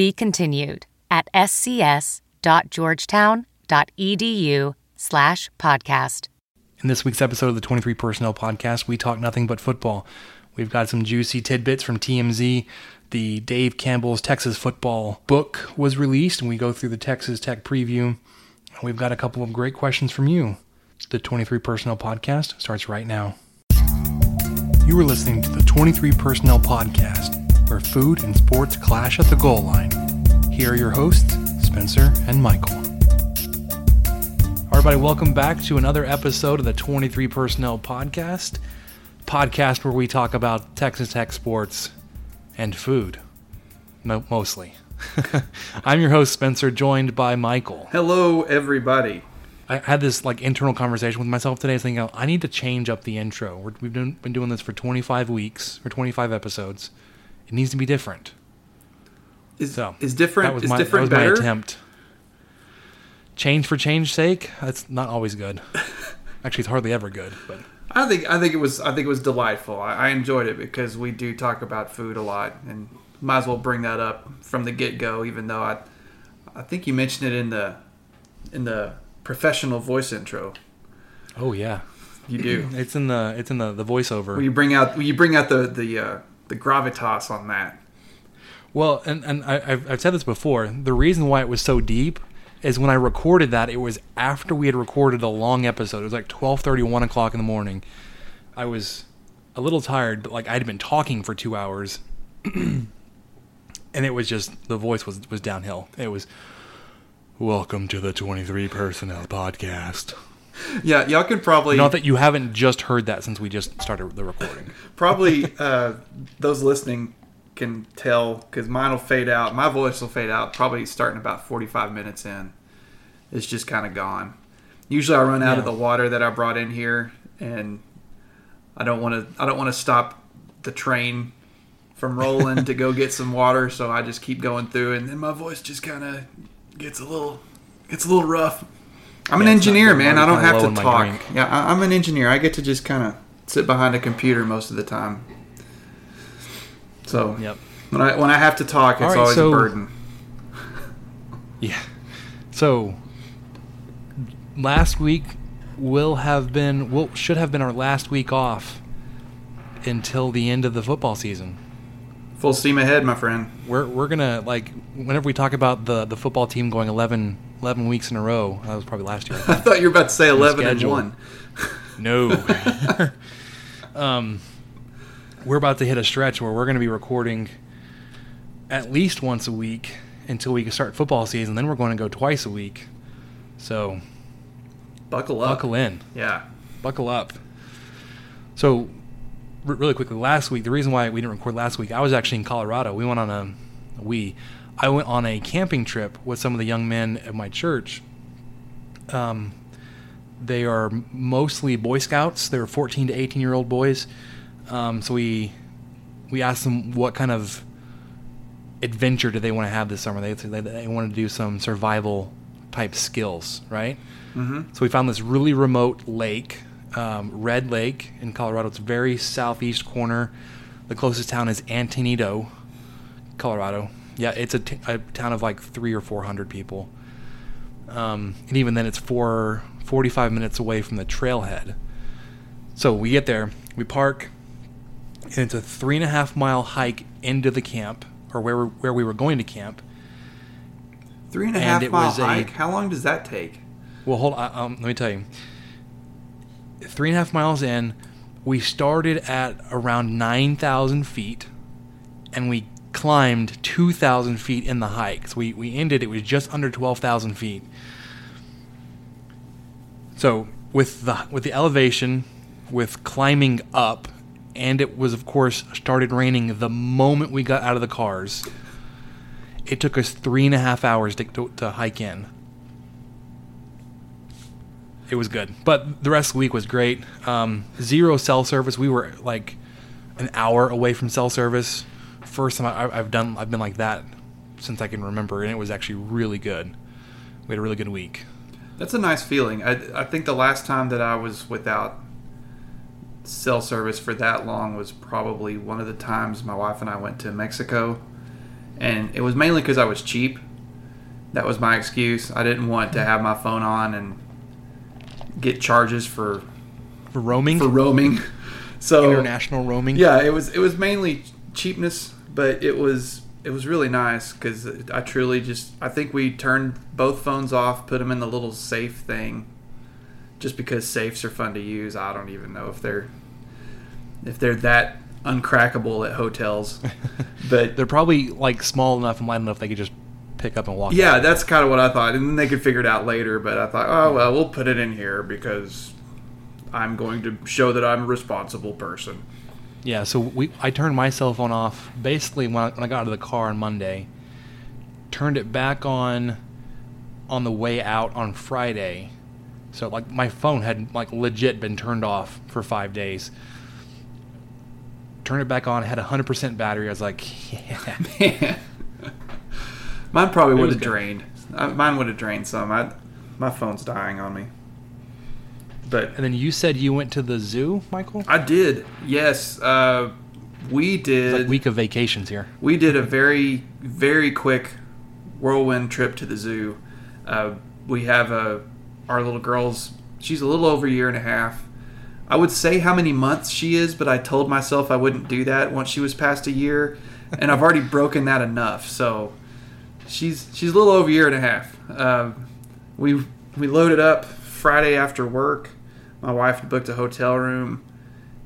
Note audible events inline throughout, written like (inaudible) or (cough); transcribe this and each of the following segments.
Be continued at scs.georgetown.edu slash podcast. In this week's episode of the 23 Personnel Podcast, we talk nothing but football. We've got some juicy tidbits from TMZ. The Dave Campbell's Texas football book was released, and we go through the Texas Tech preview. We've got a couple of great questions from you. The 23 Personnel Podcast starts right now. You are listening to the 23 Personnel Podcast, where food and sports clash at the goal line. Here are your hosts, Spencer and Michael. Everybody, welcome back to another episode of the 23 Personnel Podcast, podcast where we talk about Texas Tech sports and food, Mo- mostly. (laughs) I'm your host, Spencer, joined by Michael. Hello, everybody. I had this like internal conversation with myself today, thinking I need to change up the intro. We're, we've been, doing this for 25 weeks, for 25 episodes. It needs to be different. Is So is that different was is my, different that was better? my attempt. Change for change's sake, that's not always good. (laughs) Actually, it's hardly ever good. But I think I think it was I think it was delightful. I, I enjoyed it because we do talk about food a lot, and might as well bring that up from the get go. Even though I I think you mentioned it in the in the professional voice intro. oh yeah, You do. (clears throat) it's in the it's in the the voiceover. Will you bring out will you bring out the the uh, the gravitas on that? Well, and, and I, I've, I've said this before. The reason why it was so deep is when I recorded that, it was after we had recorded a long episode. It was like 12.30, 1 o'clock in the morning. I was a little tired, but like I'd been talking for two hours. (clears throat) and it was just, the voice was, was downhill. It was, welcome to the 23 Personnel Podcast. (laughs) Yeah, y'all can probably Not that you haven't just heard that since we just started the recording. (laughs) probably uh, those listening can tell because mine will fade out. My voice will fade out probably starting about 45 minutes in. It's just kind of gone. Usually I run out of the water that I brought in here, and I don't want to. I don't want to stop the train from rolling to go get some (laughs) water, so I just keep going through, and then my voice just kind of gets a little, gets a little rough. I'm an Yeah, engineer, man. I'm don't have to talk. Yeah, I, I'm an engineer. I get to just kind of sit behind a computer most of the time. So Yep. when I when I have to talk, it's right, always so- a burden. (laughs) Yeah. So last week will have been will should have been our last week off until the end of the football season. Full steam ahead, my friend. We're we're gonna like whenever we talk about the the football team going 11, 11 weeks in a row. That was probably last year. I (laughs) I thought you were about to say eleven and schedule. one. (laughs) no. (laughs) um, we're about to hit a stretch where we're gonna be recording at least once a week until we can start football season. Then we're going to go twice a week. So Buckle up. buckle in. Yeah. buckle up. So, r- really quickly, last week, the reason why we didn't record last week, I was actually in Colorado. We went on a, we, I went on a camping trip with some of the young men at my church. Um, they are mostly Boy Scouts. They're 14 to 18 year old boys. Um, so we, we asked them what kind of adventure do they want to have this summer. They, they, they wanted to do some survival type skills, right? Mm-hmm. So we found this really remote lake, um, Red Lake in Colorado. It's very southeast corner. The closest town is Antonito, Colorado. Yeah, it's a, t- a town of like three or four hundred people. Um, and even then, it's four, 45 minutes away from the trailhead. So we get there, we park, and it's a three and a half mile hike into the camp, or where, we where we were going to camp. Three and a And half mile was a- hike. How long does that take? Well, hold on. Um, let me tell you. Three and a half miles in, we started at around 9,000 feet, and we climbed 2,000 feet in the hike. So we, we ended, it was just under 12,000 feet. So with the with the elevation, with climbing up, and it was of course started raining the moment we got out of the cars. It took us three and a half hours to, to, to hike in. It was good, but the rest of the week was great. Um, zero cell service. We were like an hour away from cell service. First time I, I've done, I've been like that since I can remember, and it was actually really good. We had a really good week. That's a nice feeling. I, I think the last time that I was without cell service for that long was probably one of the times my wife and I went to Mexico. And it was mainly because I was cheap. That was my excuse. I didn't want to have my phone on and get charges for For roaming, for roaming. (laughs) So international roaming. yeah, it was it was mainly cheapness, but it was it was really nice because I truly just I think we turned both phones off, put them in the little safe thing, just because safes are fun to use. I don't even know if they're if they're that uncrackable at hotels, (laughs) but They're probably like small enough and light enough they could just pick up and walk. yeah, that's kind of what I thought, and then they could figure it out later. But I thought, oh well, we'll put it in here because I'm going to show that I'm a responsible person. Yeah, so we I turned my cell phone off basically when I, when I got out of the car on Monday. Turned it back on on the way out on Friday. So like my phone had like legit been turned off for 5 days. Turned it back on, had a 100% battery. I was like, yeah. Man. (laughs) Mine probably would have drained. Uh, mine would have drained some. I, my phone's dying on me. But And then you said you went to the zoo, Michael? I did. Yes, uh, we did. like week of vacations here. we did a very very quick whirlwind trip to the zoo. Uh, we have a our little girl's. She's a little over a year and a half. I would say how many months she is, but I told myself I wouldn't do that once she was past a year, and I've already (laughs) broken that enough. So she's she's a little over a year and a half. Um, we we loaded up Friday after work. My wife booked a hotel room,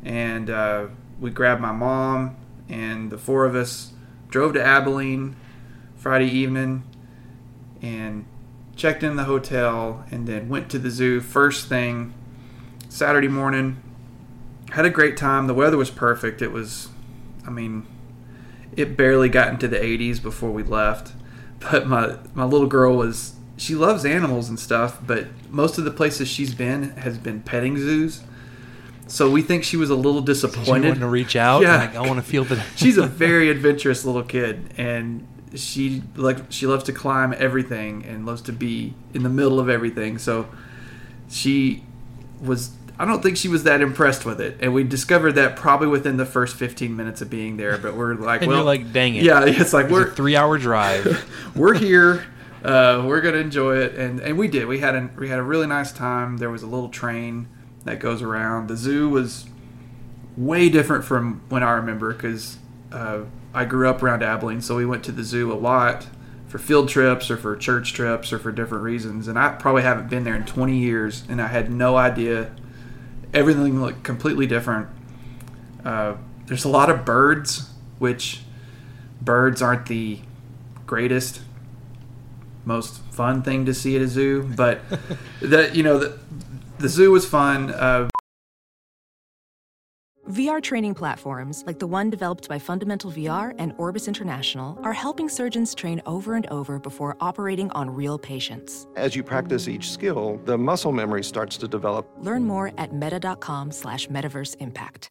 and uh, we grabbed my mom and the four of us drove to Abilene Friday evening and checked in the hotel and then went to the zoo first thing Saturday morning. Had a great time. The weather was perfect. It was, I mean, it barely got into the 80s before we left. (laughs) But my my little girl was she loves animals and stuff, but most of the places she's been has been petting zoos. So we think she was a little disappointed. wanted to reach out. Yeah. Like, I want to feel the. (laughs) she's a (laughs) very adventurous little kid and she like she loves to climb everything and loves to be in the middle of everything so she was i don't think she was that impressed with it and we discovered that probably within the first 15 minutes of being there but we're like And well like, dang it. yeah it's like It's we're a three-hour drive. (laughs) we're here. Uh, we're gonna enjoy it, and and we did. We had a we had a really nice time. There was a little train that goes around. The zoo was way different from when I remember because uh, I grew up around Abilene, so we went to the zoo a lot for field trips or for church trips or for different reasons. And I probably haven't been there in 20 years, and I had no idea. Everything looked completely different. Uh, there's a lot of birds, which birds aren't the greatest most fun thing to see at a zoo but the you know the, the zoo was fun uh, VR training platforms, like the one developed by Fundamental VR and Orbis International, are helping surgeons train over and over before operating on real patients. As you practice each skill, the muscle memory starts to develop. Learn more at meta.com slash metaverse impact.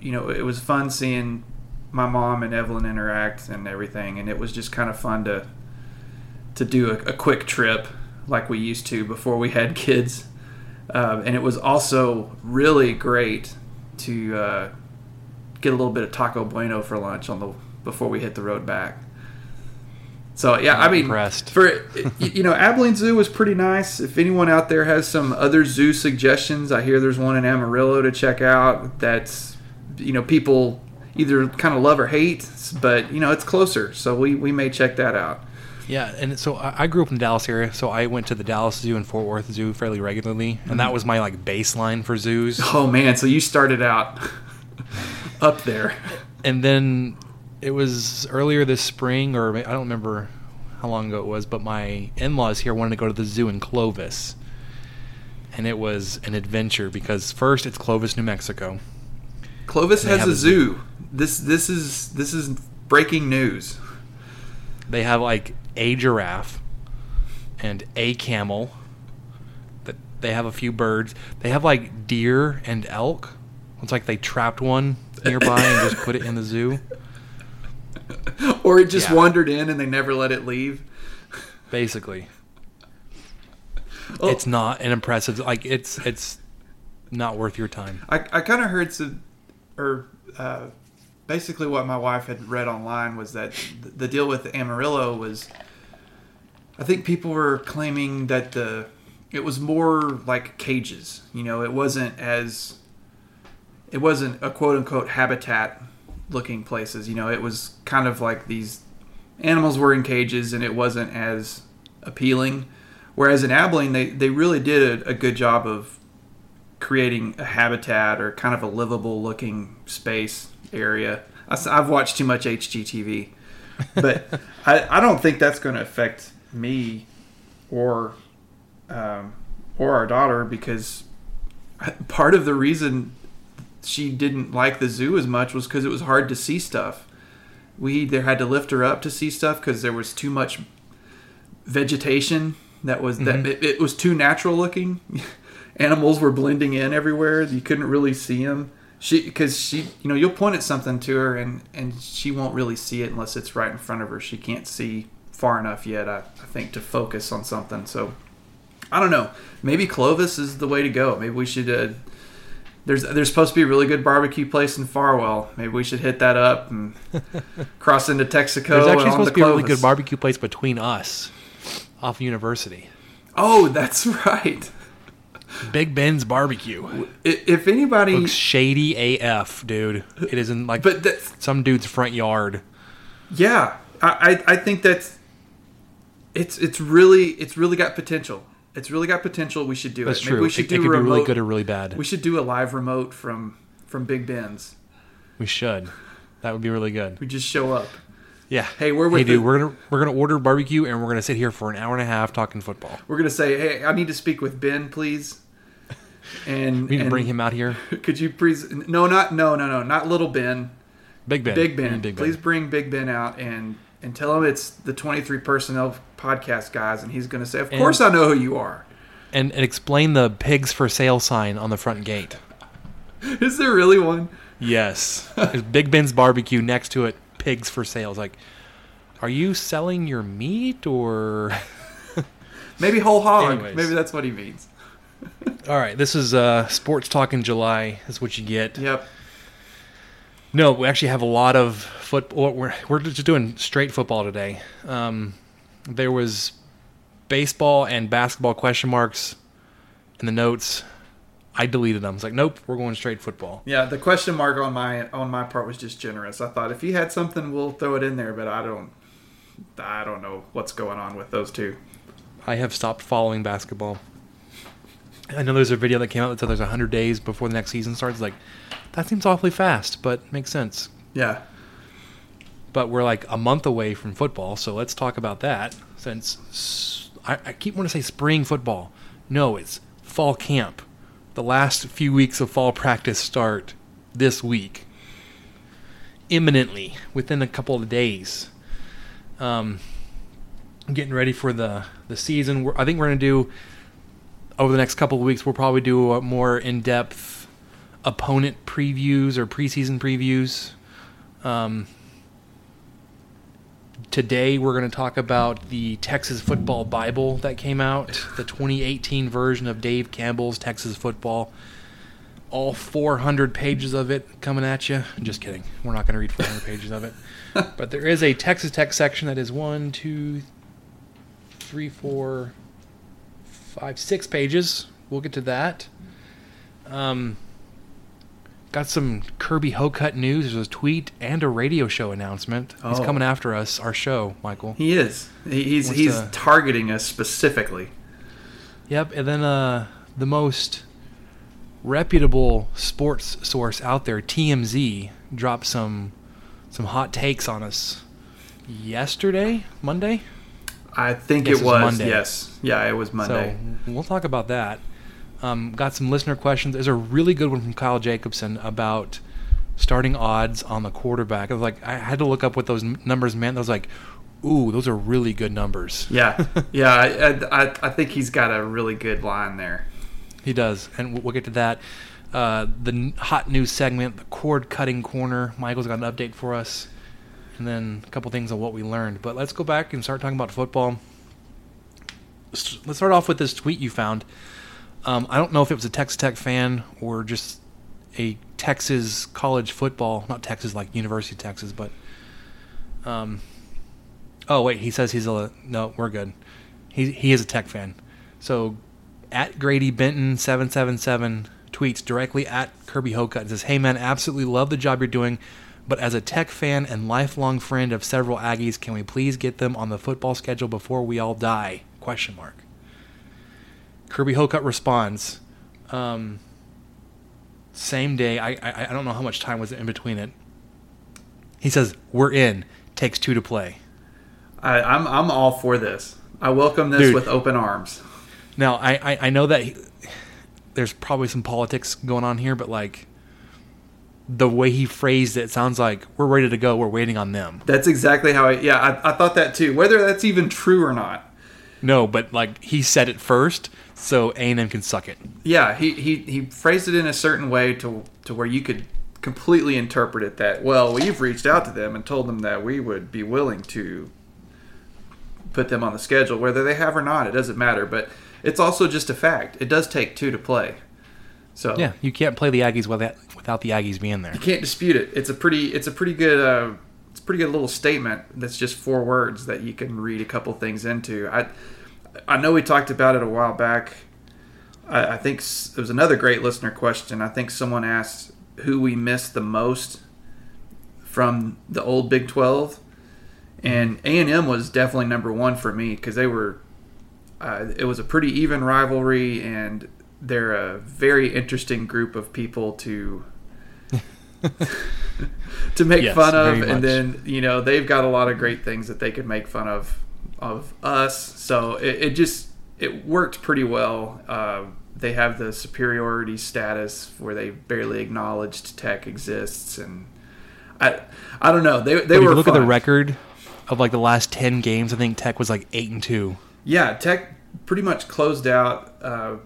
You know it was fun seeing my mom and evelyn interact and everything and it was just kind of fun to to do a, a quick trip like we used to before we had kids um, and it was also really great to uh, get a little bit of taco bueno for lunch on the before we hit the road back so yeah, I mean, impressed. for you know, Abilene Zoo was pretty nice. If anyone out there has some other zoo suggestions, I hear there's one in Amarillo to check out. That's you know, people either kind of love or hate, but you know it's closer, so we we may check that out. Yeah, and so I I grew up in the Dallas area, so I went to the Dallas Zoo and Fort Worth Zoo fairly regularly, and that mm-hmm. was my like baseline for zoos. Oh man, so you started out (laughs) up there. and then it was earlier this spring, or I don't remember how long ago it was, but my in-laws here wanted to go to the zoo in Clovis, and it was an adventure because first it's Clovis, New Mexico. Clovis has a a zoo. zoo. This this is this is breaking news. They have like a giraffe and a camel. That they have a few birds. They have like deer and elk. It's like they trapped one nearby and just put it in the zoo. (laughs) Or it just Yeah. wandered in and they never let it leave. Basically, Oh. it's not an impressive. Like it's it's not worth your time. I, I kind of heard some, or uh, basically what my wife had read online was that the deal with Amarillo was, I think people were claiming that the it was more like cages. You know, it wasn't as it wasn't a quote unquote habitat looking places. You know, it was kind of like these animals were in cages and it wasn't as appealing. Whereas in Abilene, they, they really did a, a good job of creating a habitat or kind of a livable looking space area. I, have watched too much HGTV, but (laughs) I, I don't think that's going to affect me or um, or our daughter because part of the reason she didn't like the zoo as much was because it was hard to see stuff. We either had to lift her up to see stuff because there was too much vegetation that was that it, it was too natural looking. (laughs) Animals were blending in everywhere. You couldn't really see them. She because she you know you'll point at something to her and and she won't really see it unless it's right in front of her. She can't see far enough yet. I, I think to focus on something. So I don't know. Maybe Clovis is the way to go. Maybe we should. Uh, there's there's supposed to be a really good barbecue place in Farwell. Maybe we should hit that up and (laughs) cross into Texico. There's actually supposed to to be a really good barbecue place between us, off University. Oh, that's (laughs) right. Big Ben's Barbecue. If anybody, Looks shady AF, dude. It is in like but some dude's front yard. yeah, I, I I think that's it's it's really it's really got potential. It's really got potential. We should do That's it. true. Maybe we should it do could a be really good or really bad. we should do a live remote from from Big Ben's. We should. That would be really good. We just show up. Yeah. Hey, we're with Hey, dude, the- we're gonna we're gonna order barbecue and we're gonna sit here for an hour and a half talking football. We're gonna say, hey, I need to speak with Ben, please. And (laughs) We need to bring him out here. (laughs) Could you please? No, not no, no, no, not little Ben. Big Ben. Big Ben. Big Please bring Big Ben out and and tell him it's the 23 personnel podcast guys, and he's gonna say, of And- course I know who you are. And, and explain the pigs for sale sign on the front gate. (laughs) Is there really one? Yes. There's Big Ben's barbecue next to it. Pigs for sale. It's like, are you selling your meat or? (laughs) Maybe whole hog. Anyways. Maybe that's what he means. (laughs) All right. This is uh, sports talk in July. That's what you get. Yep. No, we actually have a lot of football. We're we're just doing straight football today. Um, there was baseball and basketball question marks in the notes. I deleted them. It's like, nope, we're going straight football. Yeah. The question mark on my on my part was just generous. I thought if he had something, we'll throw it in there, but I don't. I don't know what's going on with those two. I have stopped following basketball. I know there's a video that came out that said there's 100 days before the next season starts. Like, that seems awfully fast, but makes sense. Yeah. But we're like a month away from football, so let's talk about that. Since I keep wanting to say spring football, no, it's fall camp. The last few weeks of fall practice start this week, imminently within a couple of days. Um, getting ready for the the season. We're, I think we're gonna do over the next couple of weeks. We'll probably do a more in depth opponent previews or preseason previews. Um, today we're going to talk about the Texas Football Bible that came out, the 2018 version of Dave Campbell's Texas Football. All 400 pages of it coming at you. Just kidding. We're not going to read 400 pages of it. (laughs) But there is a Texas Tech section that is one, two, three, four, five, six pages. We'll get to that. Um, got some Kirby Hocutt news. There's a tweet and a radio show announcement. He's Oh. coming after us, our show, Michael. He is. He's he's the- targeting us specifically. Yep, and then uh, the most reputable sports source out there, TMZ, dropped some some hot takes on us yesterday, Monday. I think Guess it was. Monday. Yes. Yeah, it was Monday. So we'll talk about that. Um, got some listener questions. There's a really good one from Kyle Jacobson about starting odds on the quarterback. I was like, I had to look up what those numbers meant. I was like, ooh, those are really good numbers. yeah, (laughs) yeah. I, I, I think he's got a really good line there. He does, and we'll- we'll get to that. Uh, the hot news segment, the cord cutting corner. Michael's got an update for us, and then a couple things on what we learned. But let's go back and start talking about football. Let's start off with this tweet you found. Um, I don't know if it was a Texas Tech fan or just a Texas college football, not Texas like University of Texas, but um, oh wait, he says he's a no, we're good. He he is a Tech fan. So at Grady Benton seven seven seven tweets directly at Kirby Hocutt and says, "Hey man, absolutely love the job you're doing." But as a Tech fan and lifelong friend of several Aggies, can we please get them on the football schedule before we all die? Question mark. Kirby Hocutt responds, um, same day. I, I I don't know how much time was in between it. He says, "We're in. Takes two to play." I, I'm I'm all for this. I welcome this Dude. with open arms. Now I I, I know that he, there's probably some politics going on here, but like the way he phrased it, it sounds like we're ready to go. We're waiting on them. That's exactly how I. Yeah, I, I thought that too. Whether that's even true or not. No, but like he said it first, so A and M can suck it. Yeah, he, he he phrased it in a certain way to to where you could completely interpret it that well. We've reached out to them and told them that we would be willing to put them on the schedule, whether they have or not. It doesn't matter, but it's also just a fact. It does take two to play, so Yeah, you can't play the Aggies without without the Aggies being there. you can't dispute it. It's a pretty it's a pretty good uh, it's a pretty good little statement. That's just four words that you can read a couple things into. I I know we talked about it a while back. I, I think it was another great listener question. I think someone asked who we missed the most from the old Big Twelve, and A and M was definitely number one for me because they were. Uh, it was a pretty even rivalry, and they're a very interesting group of people to (laughs) to make Yes, fun of, and much. then you know they've got a lot of great things that they could make fun of of us. So it, it just it worked pretty well. Uh, they have the superiority status where they barely acknowledged tech exists, and I I don't know they they But were you look at the record of like the last ten games, I think Tech was like eight and two. Yeah, Tech pretty much closed out uh,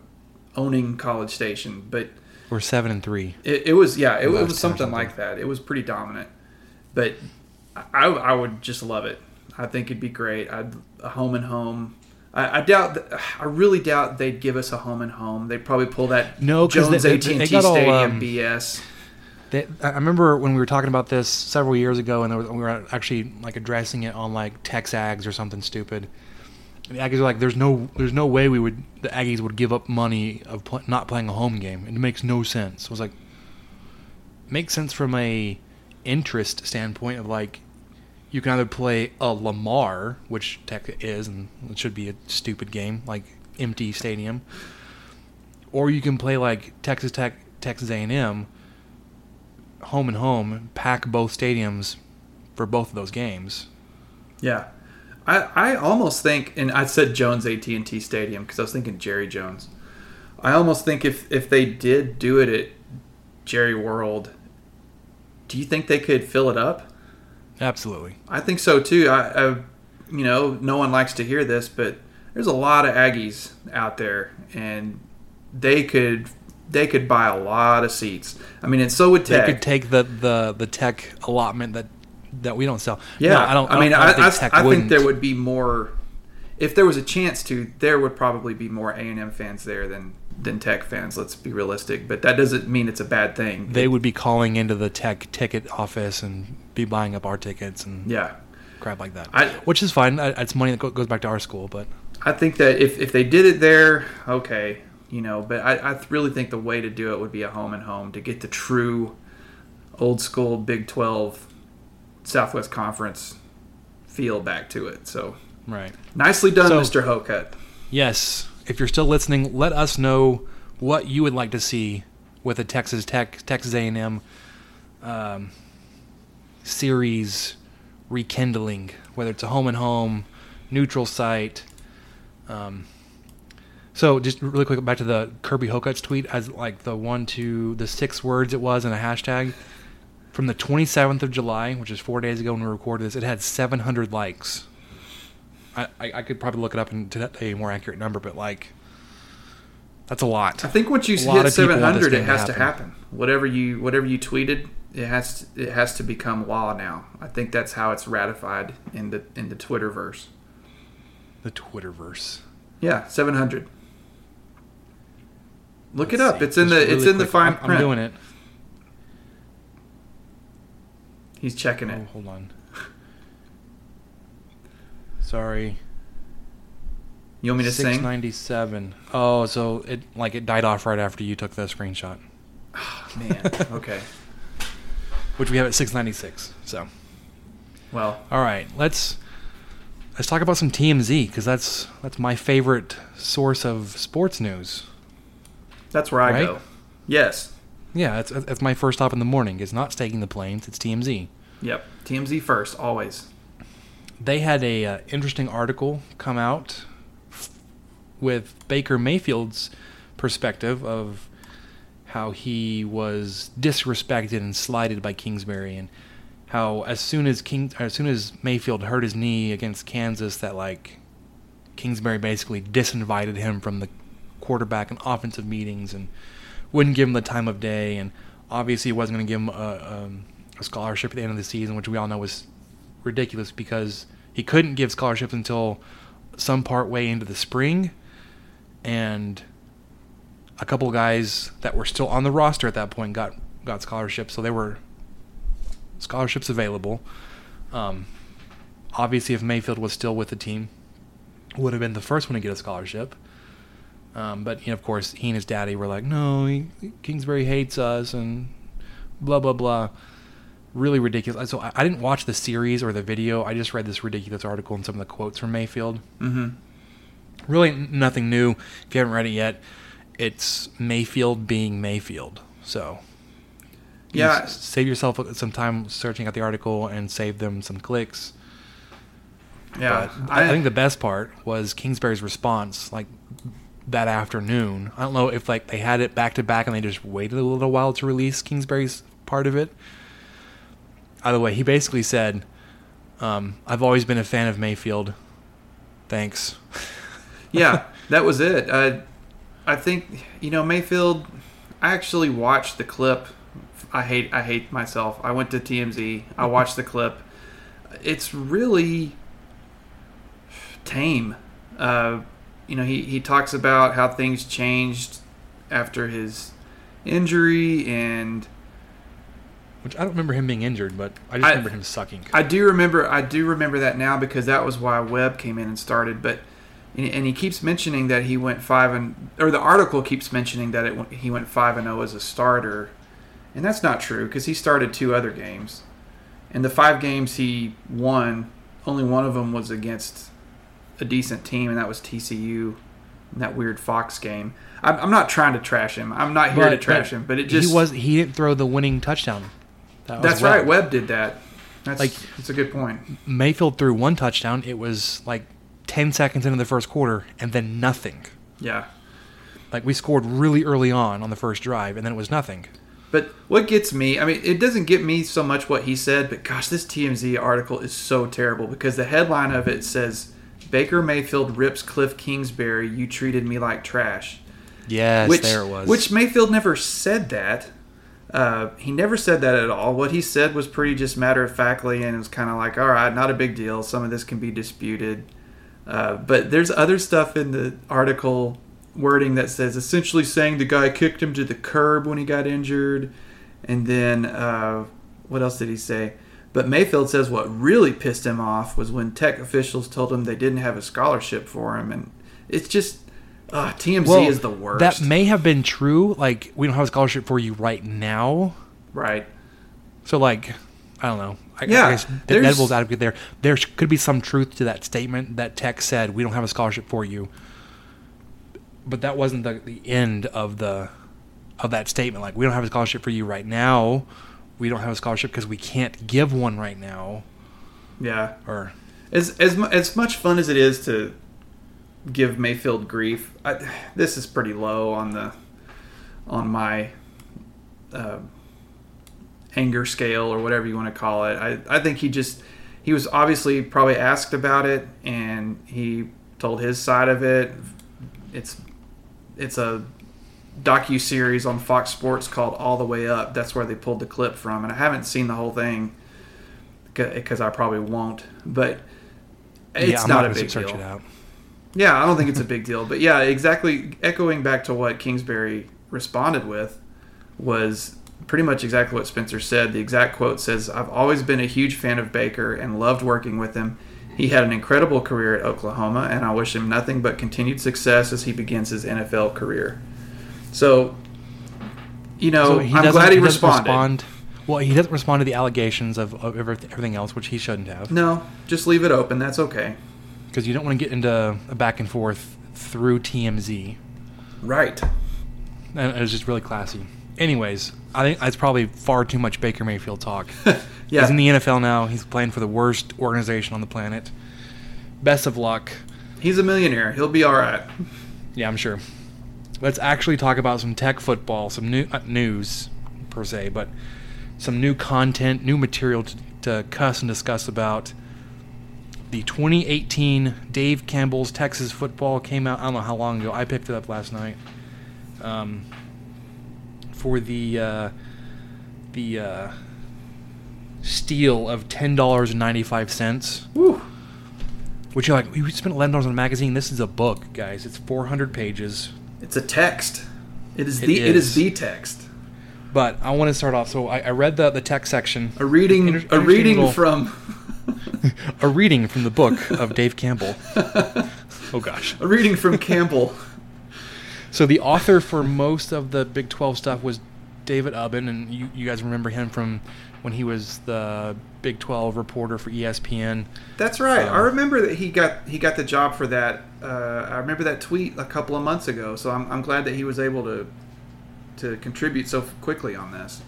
owning College Station, but Or seven and three. it, it was yeah, it, it was something something. like that. It was pretty dominant, but I, I would just love it. I think it'd be great. I'd a home and home. I, I doubt. I really doubt they'd give us a home and home. They'd probably pull that no Jones they- AT&T all, Stadium um, BS. They, I remember when we were talking about this several years ago, and there was, we were actually like addressing it on like Texags or something stupid. And the Aggies were like, "There's no, there's no way we would, the Aggies would give up money of pl- not playing a home game. It makes no sense." I was like, makes sense from a interest standpoint of like, you can either play a Lamar, which Tech is, and it should be a stupid game, like empty stadium, or you can play like Texas Tech, Texas A&M, home and home, pack both stadiums for both of those games. Yeah, I, I almost think, and I said Jones AT and T Stadium because I was thinking Jerry Jones. I almost think if if they did do it at Jerry World, do you think they could fill it up? Absolutely. I think so too. I, I, you know, no one likes to hear this, but there's a lot of Aggies out there, and they could they could buy a lot of seats. I mean, and so would Tech. They could take the, the, the tech allotment that that we don't sell. yeah, No, I don't. I mean, I, I, don't I, think Tech I think there would be more. If there was a chance to, there would probably be more A and M fans there than than Tech fans. Let's be realistic, but that doesn't mean it's a bad thing. They would be calling into the Tech ticket office and be buying up our tickets and yeah, crap like that, I- which is fine. It's money that goes back to our school, but I think that if if they did it there, okay, you know. But I, I really think the way to do it would be a home and home to get the true old school Big 12 Southwest Conference feel back to it. So Right. nicely done, So- Mr. Hocutt. Yes. If you're still listening, let us know what you would like to see with a Texas Tech, Texas A&M um, series rekindling, whether it's a home and home, neutral site. Um, so just really quick back to the Kirby Hocutt's tweet as like the one to the six words it was in a hashtag from the 27th of July, which is four days ago when we recorded this. It had 700 likes. I, I, could probably look it up and to a more accurate number, but like that's a lot. I think once you hit of people want this 700, it has to happen. Whatever you whatever you tweeted, it has to, it has to become law now. I think that's how it's ratified in the in the Twitterverse. The Twitterverse. Yeah, 700. Look it Let's up. see. It's in Just the it's really in the fine I'm, print. I'm doing it. He's checking it. Oh, it. hold on. Sorry. You want me to Six sing? ninety seven. Oh, so it like it died off right after you took the screenshot, Oh, Man, (laughs) okay. which we have at six ninety six. So Well, all right, let's let's talk about some TMZ because that's that's my favorite source of sports news. that's where I Right? go. Yes. Yeah, that's that's my first stop in the morning. It's not taking the planes. It's TMZ. Yep. TMZ first, always. They had a uh, interesting article come out with Baker Mayfield's perspective of how he was disrespected and slighted by Kingsbury and how as soon as King as soon as Mayfield hurt his knee against Kansas that like Kingsbury basically disinvited him from the quarterback and offensive meetings and wouldn't give him the time of day and obviously wasn't going to give him a, um, a scholarship at the end of the season which we all know was ridiculous because he couldn't give scholarships until some part way into the spring. And a couple guys that were still on the roster at that point got got scholarships so there were scholarships available. Um, obviously if Mayfield was still with the team would have been the first one to get a scholarship. Um, but you know of course he and his daddy were like no he, Kingsbury hates us and blah blah blah really ridiculous. So I, I didn't watch the series or the video. I just read this ridiculous article and some of the quotes from Mayfield. Mm-hmm. Really nothing new. If you haven't read it yet, it's Mayfield being Mayfield. So Yeah. save yourself some time searching out the article and save them some clicks. Yeah. I, I think the best part was Kingsbury's response, like that afternoon. I don't know if like they had it back to back and they just waited a little while to release Kingsbury's part of it. Either way, he basically said, um, "I've always been a fan of Mayfield. Thanks." yeah, (laughs) that was it. I, I think you know Mayfield. I actually watched the clip. I hate I hate myself. I went to TMZ. I watched the clip. It's really tame. Uh, you know, he, he talks about how things changed after his injury and Which I don't remember him being injured, but I just I- remember him sucking. I do remember I do remember that now because that was why Webb came in and started. But and he keeps mentioning that he went five and or the article keeps mentioning that it he went five and zero as a starter, and that's not true because he started two other games, and the five games he won, only one of them was against a decent team, and that was TCU, in that weird Fox game. I'm, I'm not trying to trash him. I'm not here to trash him, but it just he was he didn't throw the winning touchdown. That that's Webb. right. Webb did that. That's Like- that's a good point. Mayfield threw one touchdown. It was like ten seconds into the first quarter, and then nothing. Yeah. Like we scored really early on on the first drive, and then it was nothing. But what gets me, I mean, it doesn't get me so much what he said, but gosh, this TMZ article is so terrible because the headline of it says Baker Mayfield rips Cliff Kingsbury, you treated me like trash. Yes, which, there it was. Which Mayfield never said that. Uh, he never said that at all. What he said was pretty just matter of factly, and it was kind of like, all right, not a big deal. Some of this can be disputed. Uh, but there's other stuff in the article wording that says essentially saying the guy kicked him to the curb when he got injured. And then, uh, what else did he say? But Mayfield says what really pissed him off was when tech officials told him they didn't have a scholarship for him. And it's just Ah, TMZ Well, is the worst. That may have been true. Like, we don't have a scholarship for you right now. right. So, like, I don't know. I, Yeah, I guess the devil's advocate there. There could be some truth to that statement that Tech said, we don't have a scholarship for you. But that wasn't the, the end of the of that statement. Like, we don't have a scholarship for you right now. We don't have a scholarship because we can't give one right now. Yeah. Or, As as as much fun as it is to give Mayfield grief, I, this is pretty low on the on my uh, anger scale or whatever you want to call it. I I think he just he was obviously probably asked about it and he told his side of it. It's it's a docu series on Fox Sports called All the Way Up. That's where they pulled the clip from, and I haven't seen the whole thing because I probably won't. But it's yeah, not, not, a big deal. Yeah, I don't think it's a big deal. But yeah, exactly. Echoing back to what Kingsbury responded with was pretty much exactly what Spencer said. The exact quote says, I've always been a huge fan of Baker and loved working with him. He had an incredible career at Oklahoma, and I wish him nothing but continued success as he begins his NFL career. So, you know, So I'm glad he, doesn't responded. Respond, well, he doesn't respond to the allegations of, of everything else, which he shouldn't have. No, just leave it open. That's okay. Because you don't want to get into a back and forth through TMZ. Right. And it was just really classy. Anyways, I think that's probably far too much Baker Mayfield talk. (laughs) Yeah. He's in the NFL now. He's playing for the worst organization on the planet. Best of luck. He's a millionaire. He'll be all right. Yeah, I'm sure. Let's actually talk about some tech football, some new not news per se, but some new content, new material to, to cuss and discuss about. The 2018 Dave Campbell's Texas football came out. I don't know how long ago. I picked it up last night. Um, for the uh, the uh, steal of ten dollars and ninety five cents. Woo. Which you're like, we spent eleven dollars on a magazine. This is a book, guys. It's four hundred pages. It's a text. It is It the it is is. the text. But I want to start off. So I, I read the the text section. A reading Inter- a reading little- from (laughs) a reading from the book of Dave Campbell. Oh gosh. a reading from Campbell. So the author for most of the Big 12 stuff was David Ubben, and you, you guys remember him from when he was the Big 12 reporter for ESPN. That's right. I Um, remember that he got he got the job for that. Uh, I remember that tweet a couple of months ago. So I'm, I'm glad that he was able to to contribute so quickly on this.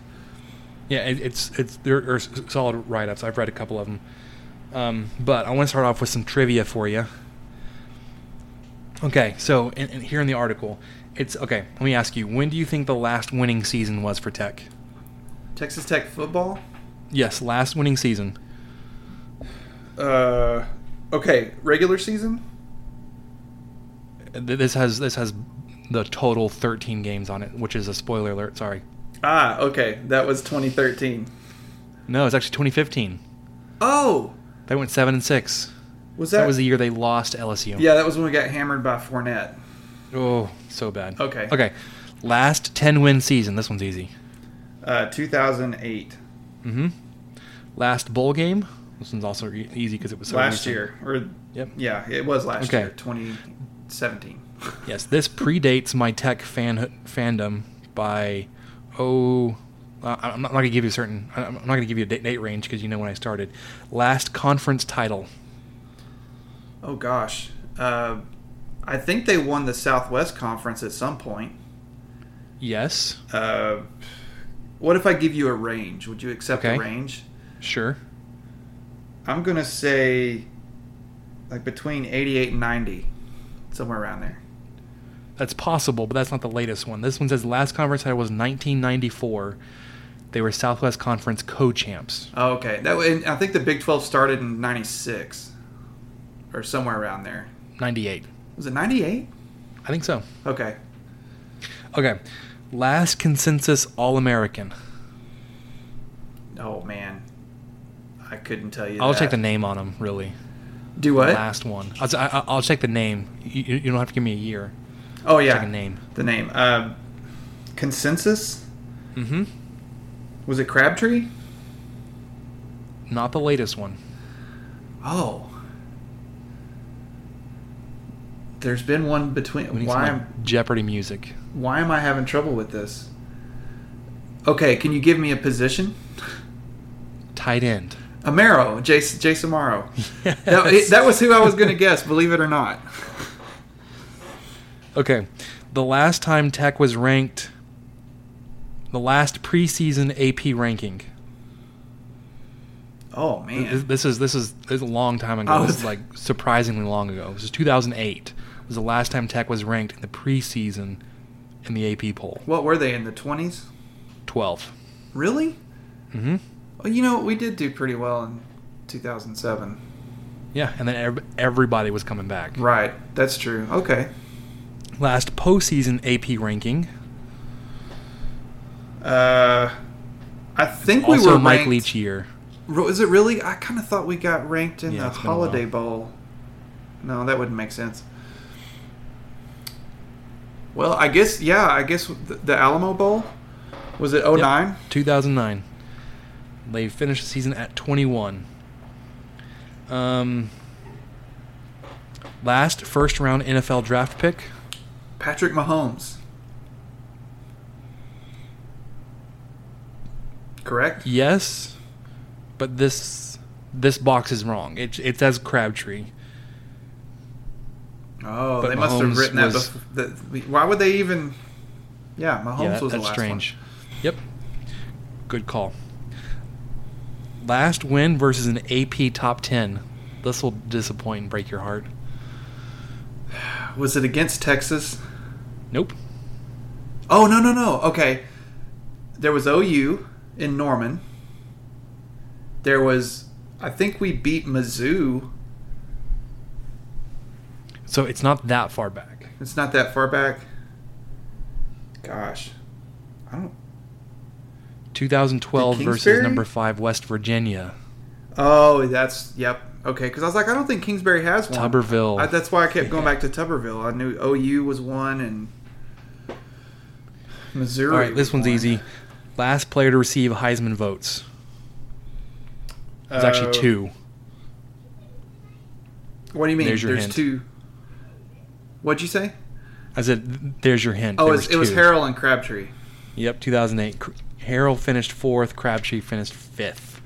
Yeah, it, it's it's there are solid write-ups. I've read a couple of them. Um, but I want to start off with some trivia for you. Okay, so in, in, here in the article, it's okay. Let me ask you: When do you think the last winning season was for Tech? Texas Tech football. Yes, last winning season. Uh, okay, regular season. Th- This has this has the total 13 games on it, which is a spoiler alert. Sorry. Ah, okay, that was 2013. No, it's actually 2015. Oh, They went seven and six. was That, that? was the year they lost LSU. yeah, that was when we got hammered by Fournette. Oh, so bad. Okay. Okay. Last 10 win season. This one's easy. Uh, 2008 Mm-hmm. Last bowl game. This one's also e- easy because it was so last recent. year, or Yep. yeah, it was last Okay. year, 2017. Yes, this predates my tech fan fandom by oh, uh, I'm not, going to give you a certain. I'm not going to give you a date, date range because you know when I started. Last conference title. Oh gosh, uh, I think they won the Southwest Conference at some point. Yes, Uh, what if I give you a range? Would you accept Okay. a range? sure. I'm gonna say like between 88 and 90, somewhere around there. That's possible, but that's not the latest one. This one says last conference title was 1994. They were Southwest Conference co-champs. Oh, okay. That way, I think the Big 12 started in 96 or somewhere around there. 98. Was it 98? I think so. Okay. Okay. Last consensus All-American. Oh man, I couldn't tell you. I'll that. check the name on them, really. Do what? Last one. I'll, I- I'll check the name. You, you you don't have to give me a year. oh yeah, Check a name. The name. Uh, consensus. Mm-hmm. Was it Crabtree? Not the latest one. Oh. There's been one We between. Why am Jeopardy music. Why am I having trouble with this? Okay, can you give me a position? Tight end. Amaro, Jason, Jason Amaro. (laughs) That, it- that was who I was going to guess. Believe it or not. Okay. The last time Tech was ranked, the last preseason AP ranking. Oh man, this is this is this is a long time ago. Oh, this is like surprisingly long ago. This is 2008. Was the last time Tech was ranked in the preseason in the AP poll. what were they in the twenties? 12. Really? Mm-hmm. Well, you know, we did do pretty well in 2007. Yeah, and then everybody was coming back. Right, that's true. Okay. Last postseason AP ranking. Uh, I think we Also were Mike ranked. Leach year. Is it really? I kind of thought we got ranked in Yeah, the it's been a Holiday. Bowl. No, that wouldn't make sense. Well, I guess yeah. I guess the, the Alamo Bowl was it 09? 2009. They finished the season at 21. Um, last first round NFL draft pick. Patrick Mahomes. Correct. Yes, but this this box is wrong. It it says Crabtree. Oh, But they must have written that, was- bef- that. Why would they even? Yeah, Mahomes yeah, that- was the that's last strange. Yep. Good call. Last win versus an AP top 10. This will disappoint and break your heart. Was it against Texas? Nope. Oh no no no. Okay, there was OU in Norman. There was, I think we beat Mizzou. So it's not that far back. It's not that far back. Gosh, I don't. 2012 versus number 5 West Virginia. Oh, that's yep. Okay, because I was like, I don't think Kingsbury has one. Tuberville. I, that's why I kept going back to Tuberville. I knew OU was one and Missouri. All right, this one's one. easy. Last player to receive Heisman votes. There's Uh, actually two. What do you mean? There's There's two. What'd you say? I said, there's your hint. Oh, it was, it was two. Harrell and Crabtree. Yep, 2008. Cr- Harrell finished fourth. Crabtree finished fifth,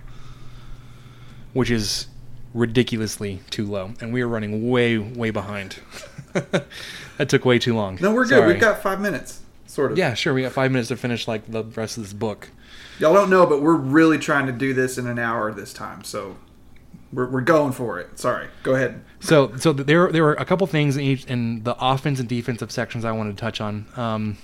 which is ridiculously too low, and we were running way, way behind. (laughs) that took way too long. No, we're good. Sorry. We've got five minutes, sort of. Yeah, sure. We got five minutes to finish like the rest of this book. Y'all don't know, but we're really trying to do this in an hour this time, so we're, we're going for it. Sorry. Go ahead. So, so there there were a couple things in each in the offense and defensive sections I wanted to touch on. Um,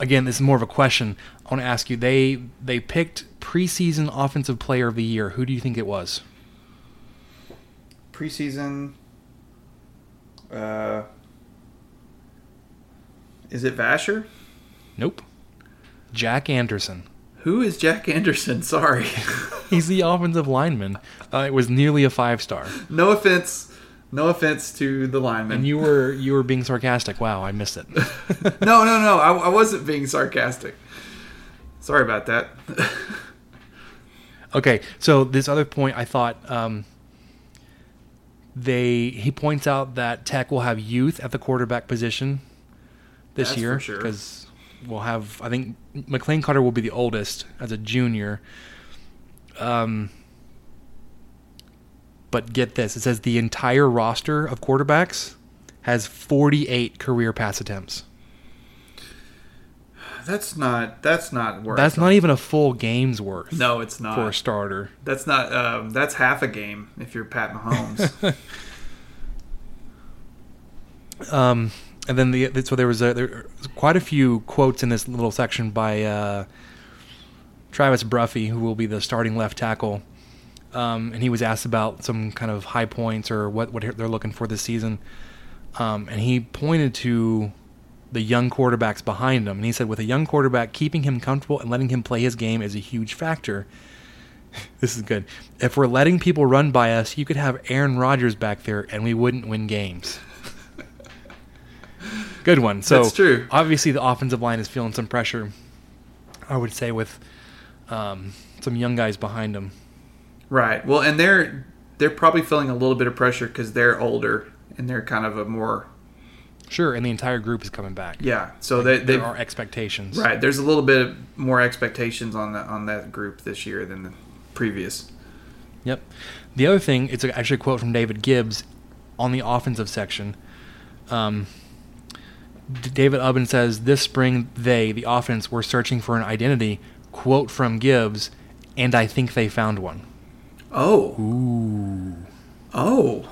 again, this is more of a question. I want to ask you. They they picked preseason offensive player of the year. Who do you think it was? Preseason. Uh, is it Vasher? Nope. Jack Anderson. Who is Jack Anderson? Sorry. (laughs) He's the offensive lineman. Uh, it was nearly a five star. no offense. No offense to the lineman. And you were you were being sarcastic. Wow, I missed it. (laughs) no, no, no. I, I wasn't being sarcastic. Sorry about that. (laughs) Okay, so this other point, I thought um, they he points out that Tech will have youth at the quarterback position this That's year for sure. because we'll have I think McLean Carter will be the oldest as a junior. Um, but get this: it says the entire roster of quarterbacks has 48 career pass attempts. That's not. That's not worth. That's not even a full game's worth. No, it's not. for a starter. That's not. Um, that's half a game if you're Pat Mahomes. (laughs) (laughs) Um, and then the so there was a, there was quite a few quotes in this little section by uh, Travis Bruffy, who will be the starting left tackle. Um, and he was asked about some kind of high points or what what they're looking for this season. Um, and he pointed to the young quarterbacks behind him, and he said, with a young quarterback, keeping him comfortable and letting him play his game is a huge factor. (laughs) This is good. If we're letting people run by us, you could have Aaron Rodgers back there, and we wouldn't win games. Good one. So That's true. Obviously, the offensive line is feeling some pressure. I would say with um, some young guys behind them. right. Well, and they're they're probably feeling a little bit of pressure because they're older and they're kind of a more Sure, and the entire group is coming back. yeah. So they they There are expectations. right. There's a little bit more expectations on that on that group this year than the previous. Yep. The other thing, it's actually a quote from David Gibbs on the offensive section. Um, David Ubben says, This spring, they, the offense, were searching for an identity. Quote from Gibbs, and I think they found one. Oh. Ooh. Oh.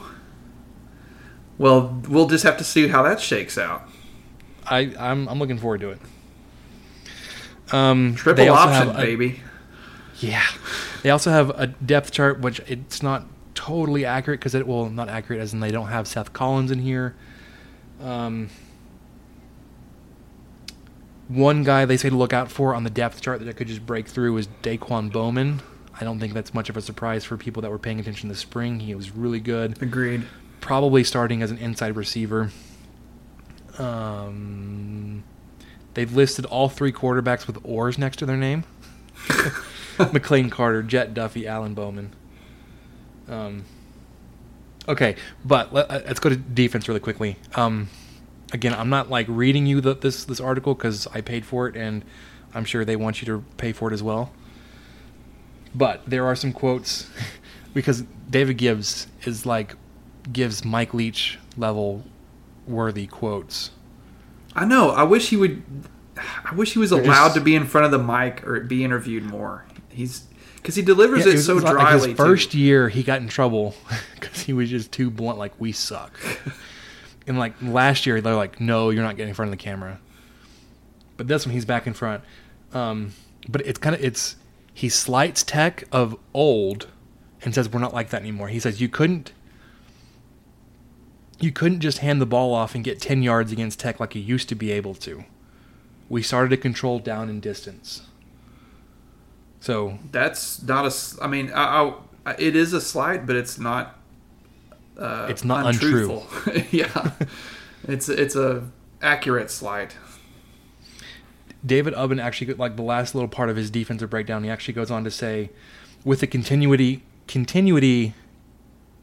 Well, we'll just have to see how that shakes out. I, I'm, I'm looking forward to it. Um, they Triple also option, a- baby. Yeah. They also have a depth chart, which it's not totally accurate because it will not accurate as in they don't have Seth Collins in here. Um, one guy they say to look out for on the depth chart that I could just break through is Daquan Bowman. I don't think that's much of a surprise for people that were paying attention this spring. He was really good. Agreed. Probably starting as an inside receiver. Um, they've listed all three quarterbacks with oars next to their name. (laughs) McLean Carter, Jet Duffy, Alan Bowman. Um, okay, but let, uh, let's go to defense really quickly. Um, again, I'm not like reading you the, this this article because I paid for it, and I'm sure they want you to pay for it as well. But there are some quotes (laughs) because David Gibbs is like gives Mike Leach level worthy quotes. I know. I wish he would. I wish he was They're allowed just- to be in front of the mic or be interviewed more. He's because he delivers Yeah, it, was so like dryly. His too. first year, he got in trouble (laughs) because he was just too blunt. Like we suck. (laughs) and like last year, they're like, "No, you're not getting in front of the camera." But this one, he's back in front. Um, but it's kind of it's he slights Tech of old and says we're not like that anymore. He says you couldn't you couldn't just hand the ball off and get 10 yards against Tech like you used to be able to. We started to control down and distance. So That's not a. I mean, I, I, it is a slight, but it's not. Uh, It's not untrue. (laughs) yeah, it's it's a accurate slight. David Ubben actually like the last little part of his defensive breakdown. He actually goes on to say, with the continuity, continuity,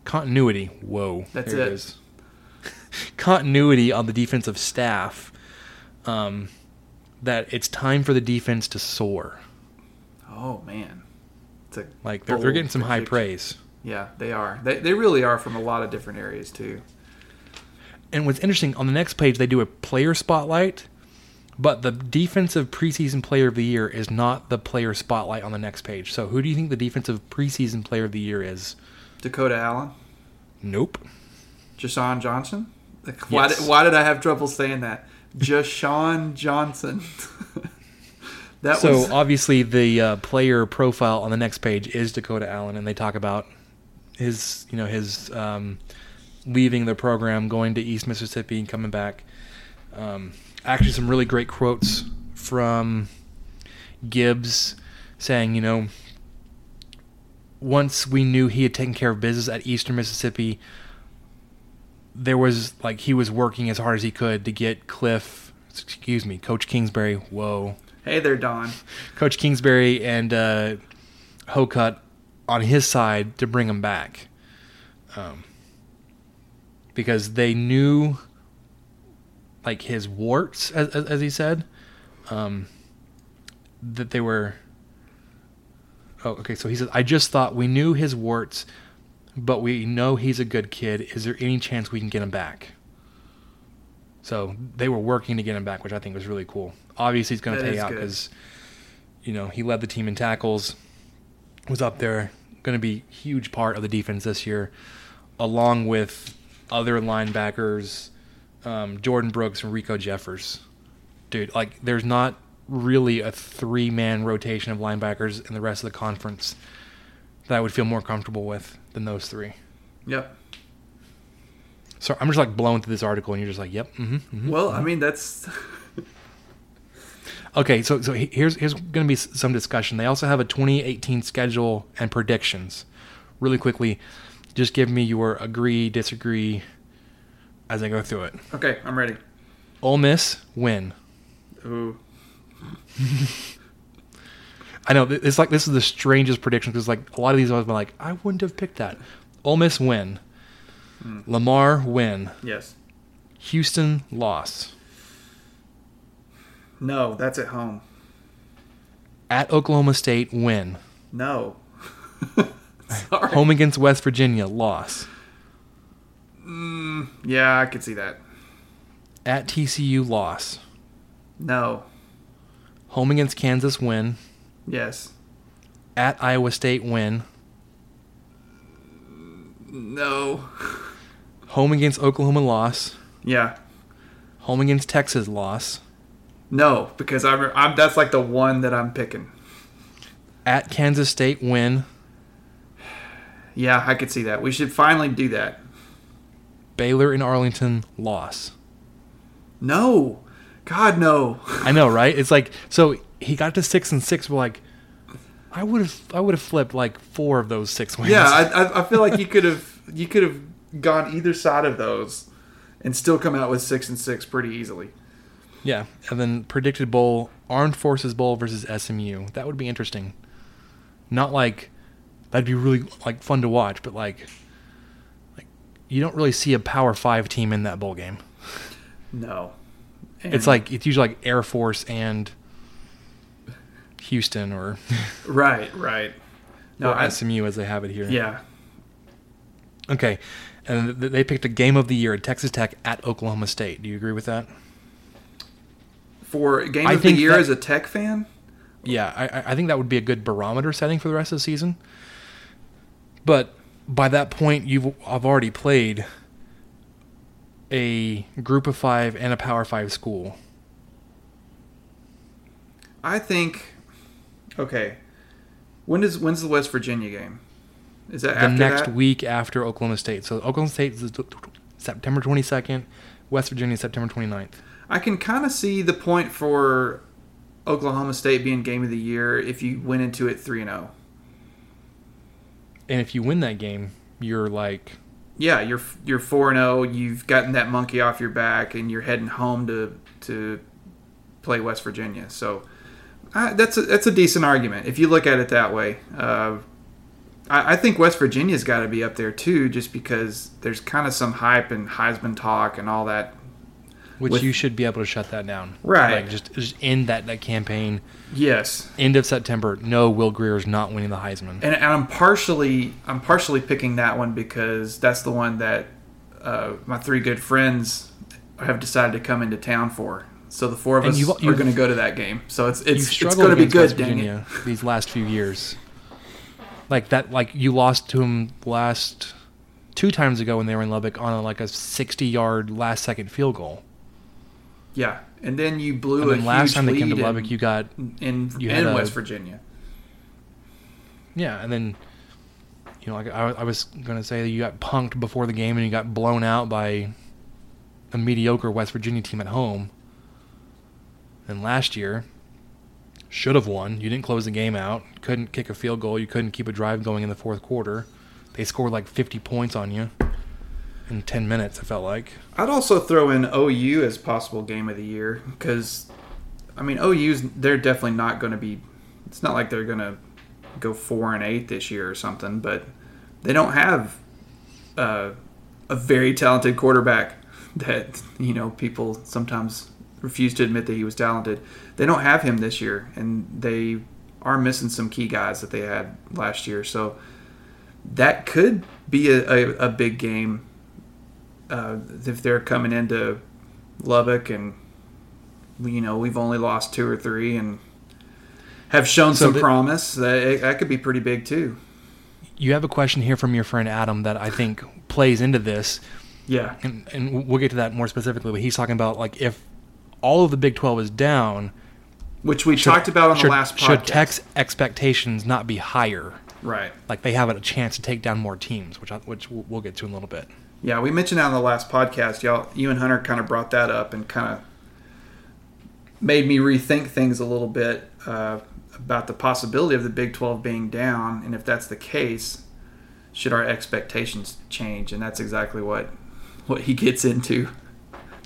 continuity. Whoa, That's there it. is. (laughs) continuity on the defensive staff. Um, that it's time for the defense to soar. Oh man, it's a Like they're, they're getting some high praise. Yeah, they are. They they really are from a lot of different areas too. And what's interesting on the next page, they do a player spotlight, but the defensive preseason player of the year is not the player spotlight on the next page. So who do you think the defensive preseason player of the year is? Dakota Allen, Nope. Jah'Shawn Johnson. Like, Why Yes. did why did I have trouble saying that? Jah'Shawn Johnson. (laughs) that so was obviously the uh, player profile on the next page is Dakota Allen, and they talk about his, you know, his um, leaving the program, going to East Mississippi, and coming back. Um, actually, some really great quotes from Gibbs saying, you know, once we knew he had taken care of business at Eastern Mississippi, there was like he was working as hard as he could to get Cliff, excuse me, Coach Kingsbury. Whoa. hey there, Don. (laughs) Coach Kingsbury and uh, Hocutt on his side to bring him back, um, because they knew like his warts, as, as, he said, um, that they were. Oh, okay. So he says, "I just thought we knew his warts, but we know he's a good kid. Is there any chance we can get him back?" So they were working to get him back, which I think was really cool. Obviously, he's going to pay out because, you know, he led the team in tackles, was up there, going to be huge part of the defense this year, along with other linebackers, um, Jordan Brooks and Riko Jeffers. Dude, like, there's not really a three man rotation of linebackers in the rest of the conference that I would feel more comfortable with than those three. Yep. So I'm just like blown through this article, and you're just like, "Yep." Mm-hmm, Well, I mean that's (laughs) Okay, so so here's here's going to be some discussion. They also have a 2018 schedule and predictions. Really quickly, just give me your agree, disagree as I go through it. okay. I'm ready. Ole Miss win. Ooh. (laughs) I know it's like this is the strangest prediction because like a lot of these I've been like I wouldn't have picked that. Ole Miss win. Hmm. Lamar win. Yes. Houston loss. No, that's at home. At Oklahoma State win. No. (laughs) Sorry. Home against West Virginia loss. Mm, yeah, I could see that. At TCU loss. No. Home against Kansas win. Yes. At Iowa State win. No. Home against Oklahoma loss. Yeah. Home against Texas loss. No, because I'm, I'm that's like the one that I'm picking. At Kansas State win. Yeah, I could see that. We should finally do that. Baylor in Arlington loss. No. God no. I know, right? It's like so he got to six and six. We're like, I would have, I would have flipped like four of those six wins. Yeah, I, I, I feel like you could have you could have gone either side of those and still come out with six and six pretty easily. Yeah. And then predicted bowl, Armed Forces Bowl versus SMU. That would be interesting. Not like that'd be really like fun to watch, but like, like you don't really see a Power Five team in that bowl game. No. It's like it's usually like Air Force and Houston or, (laughs) right, right. No, or I, SMU as they have it here. yeah. Okay. And they picked a game of the year Texas Tech at Oklahoma State. Do you agree with that? For game I of the year that- as a Tech fan, Yeah, I, I- think that would be a good barometer setting for the rest of the season. But by that point, you've I've already played a group of five and a power five school. I think. Okay, when does when's the West Virginia game? Is that The after next that? week after Oklahoma State. So Oklahoma State is September 22nd, West Virginia September 29th. I can kind of see the point for Oklahoma State being game of the year if you went into it three and oh. zero. And if you win that game, you're like Yeah, you're you're four and zero. You've gotten that monkey off your back, and you're heading home to to play West Virginia. So that's a, that's a decent argument if you look at it that way. Uh, I, I think West Virginia's got to be up there too, just because there's kind of some hype and Heisman talk and all that. Which With- you should be able to shut that down. Right. Like just just end that that campaign. Yes, End of September. No, Will Grier is not winning the Heisman. and, and I'm partially I'm partially picking that one because that's the one that uh, my three good friends have decided to come into town for. So the four of And us you've- are going to go to that game. So it's it's it's going to be good, West. Virginia these last few years. Like that, like you lost to him last two times ago when they were in Lubbock on a, like a sixty-yard last-second field goal. Yeah, and then you blew And a last time they came to Lubbock, in, you got in, you in a- West Virginia. yeah, and then you know, like I, I was gonna say that you got punked before the game and you got blown out by a mediocre West Virginia team at home. And last year, should have won. You didn't close the game out. Couldn't kick a field goal. You couldn't keep a drive going in the fourth quarter. They scored like 50 points on you in 10 minutes. It felt like. I'd also throw in OU as possible game of the year because, I mean, OU's they're definitely not going to be. It's not like they're going to go four and eight this year or something, but they don't have uh, a very talented quarterback (laughs) that you know people sometimes refuse to admit that he was talented. They don't have him this year, and they are missing some key guys that they had last year. So that could be a, a, a big game uh, if they're coming into Lubbock and you know we've only lost two or three and have shown So some promise that that could be pretty big too. You have a question here from your friend Adam that I think plays into this. Yeah, and, and we'll get to that more specifically. But he's talking about like if all of the Big Twelve is down, which we should- talked about on should, the last podcast. should Tech's expectations not be higher? right? Like they have a chance to take down more teams, which I, which we'll we'll get to in a little bit. Yeah, we mentioned that on the last podcast. Y'all, you and Hunter kind of brought that up and kind of made me rethink things a little bit uh, about the possibility of the Big 12 being down, and if that's the case, should our expectations change? And that's exactly what what he gets into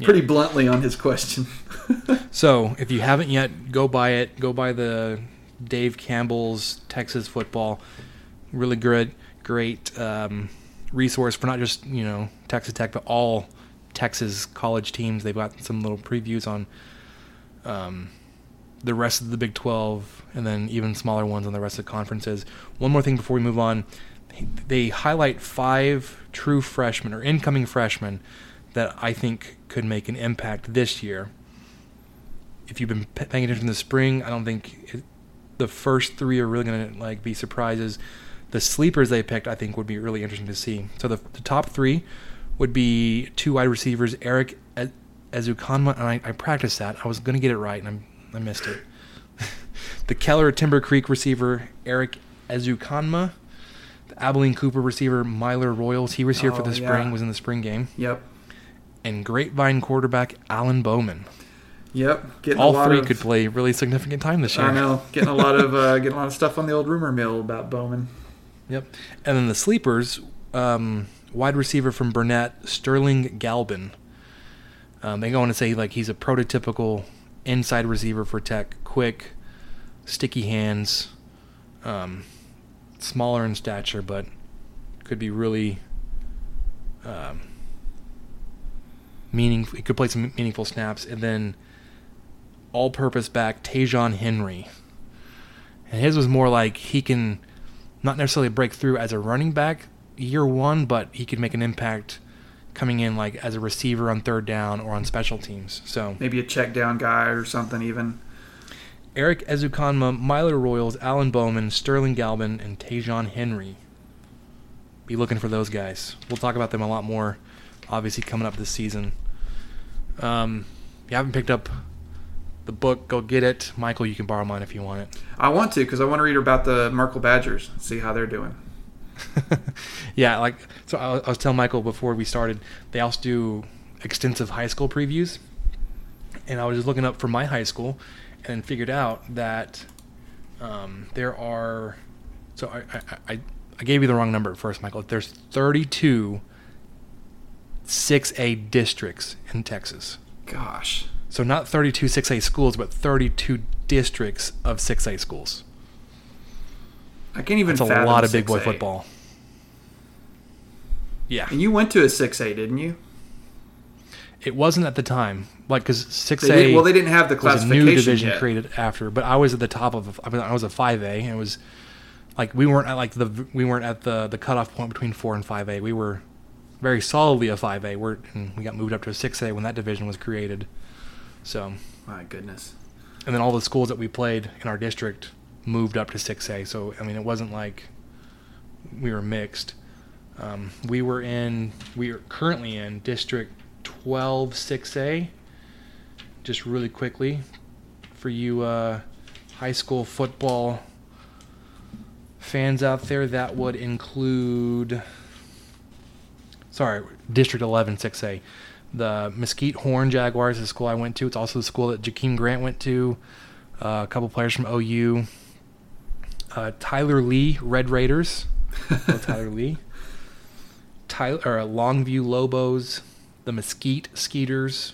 pretty bluntly on his question. (laughs) So if you haven't yet, go buy it. Go buy the Dave Campbell's Texas football. Really good, great um, resource for not just you know Texas Tech, but all Texas college teams. They've got some little previews on um, the rest of the Big 12 and then even smaller ones on the rest of the conferences. One more thing before we move on. They highlight five true freshmen or incoming freshmen that I think could make an impact this year. If you've been paying attention the spring, I don't think it, the first three are really going to like be surprises. The sleepers they picked, I think, would be really interesting to see. So the, the top three would be two wide receivers, Erik Ezukanma, and I, I practiced that. I was going to get it right, and I'm, I missed it. (laughs) the Keller Timber Creek receiver, Erik Ezukanma. The Abilene Cooper receiver, Myler Royals. He was here Oh, for the yeah. spring, was in the spring game. Yep. And Grapevine quarterback, Alan Bowman. Yep. Getting a All three of, could play really significant time this year. I know. Getting a lot of (laughs) uh, getting a lot of stuff on the old rumor mill about Bowman. Yep. And then the sleepers, um, wide receiver from Burnett, Sterling Galban. Um, they go on to say like he's a prototypical inside receiver for Tech, quick, sticky hands, um, smaller in stature, but could be really um, meaningful. He could play some meaningful snaps, and then all-purpose back Ta'Zhawn Henry. And his was more like he can not necessarily break through as a running back year one, but he could make an impact coming in like as a receiver on third down or on special teams. So Maybe a check down guy or something even. Erik Ezukanma, Myler Royals, Alan Bowman, Sterling Galban, and Ta'Zhawn Henry. Be looking for those guys. We'll talk about them a lot more, obviously coming up this season. Um, if you haven't picked up the book, go get it. Michael, you can borrow mine if you want it. I want to because I want to read about the Merkel Badgers and see how they're doing. (laughs) yeah, like so. I was, I was telling Michael before we started. They also do extensive high school previews, and I was just looking up for my high school, and figured out that um, there are. So I, I I I gave you the wrong number at first, Michael. There's 32 6A districts in Texas. Gosh. So not 32 6A schools, but 32 districts of 6A schools. I can't even That's a lot of big boy 6A. football. Yeah. And you went to a 6A, didn't you? It wasn't at the time, like because six They did- A. well, they didn't have the was a classification new division yet. created after, but I was at the top of. I mean, I was a five A, and it was like we weren't at like the we weren't at the the cutoff point between four and five A. We were very solidly a five A. We're and we got moved up to a six A when that division was created. So, My goodness. and then all the schools that we played in our district moved up to six A. So I mean, it wasn't like we were mixed. Um, we were in. We are currently in District 12 6A. Just really quickly, for you uh, high school football fans out there, that would include. Sorry, District 11 6A. The Mesquite Horn Jaguars is the school I went to. It's also the school that Jakeem Grant went to. Uh, a couple players from OU. Uh, Tyler Lee Red Raiders. Oh, (laughs) Tyler Lee. Tyler or Longview Lobos, the Mesquite Skeeters,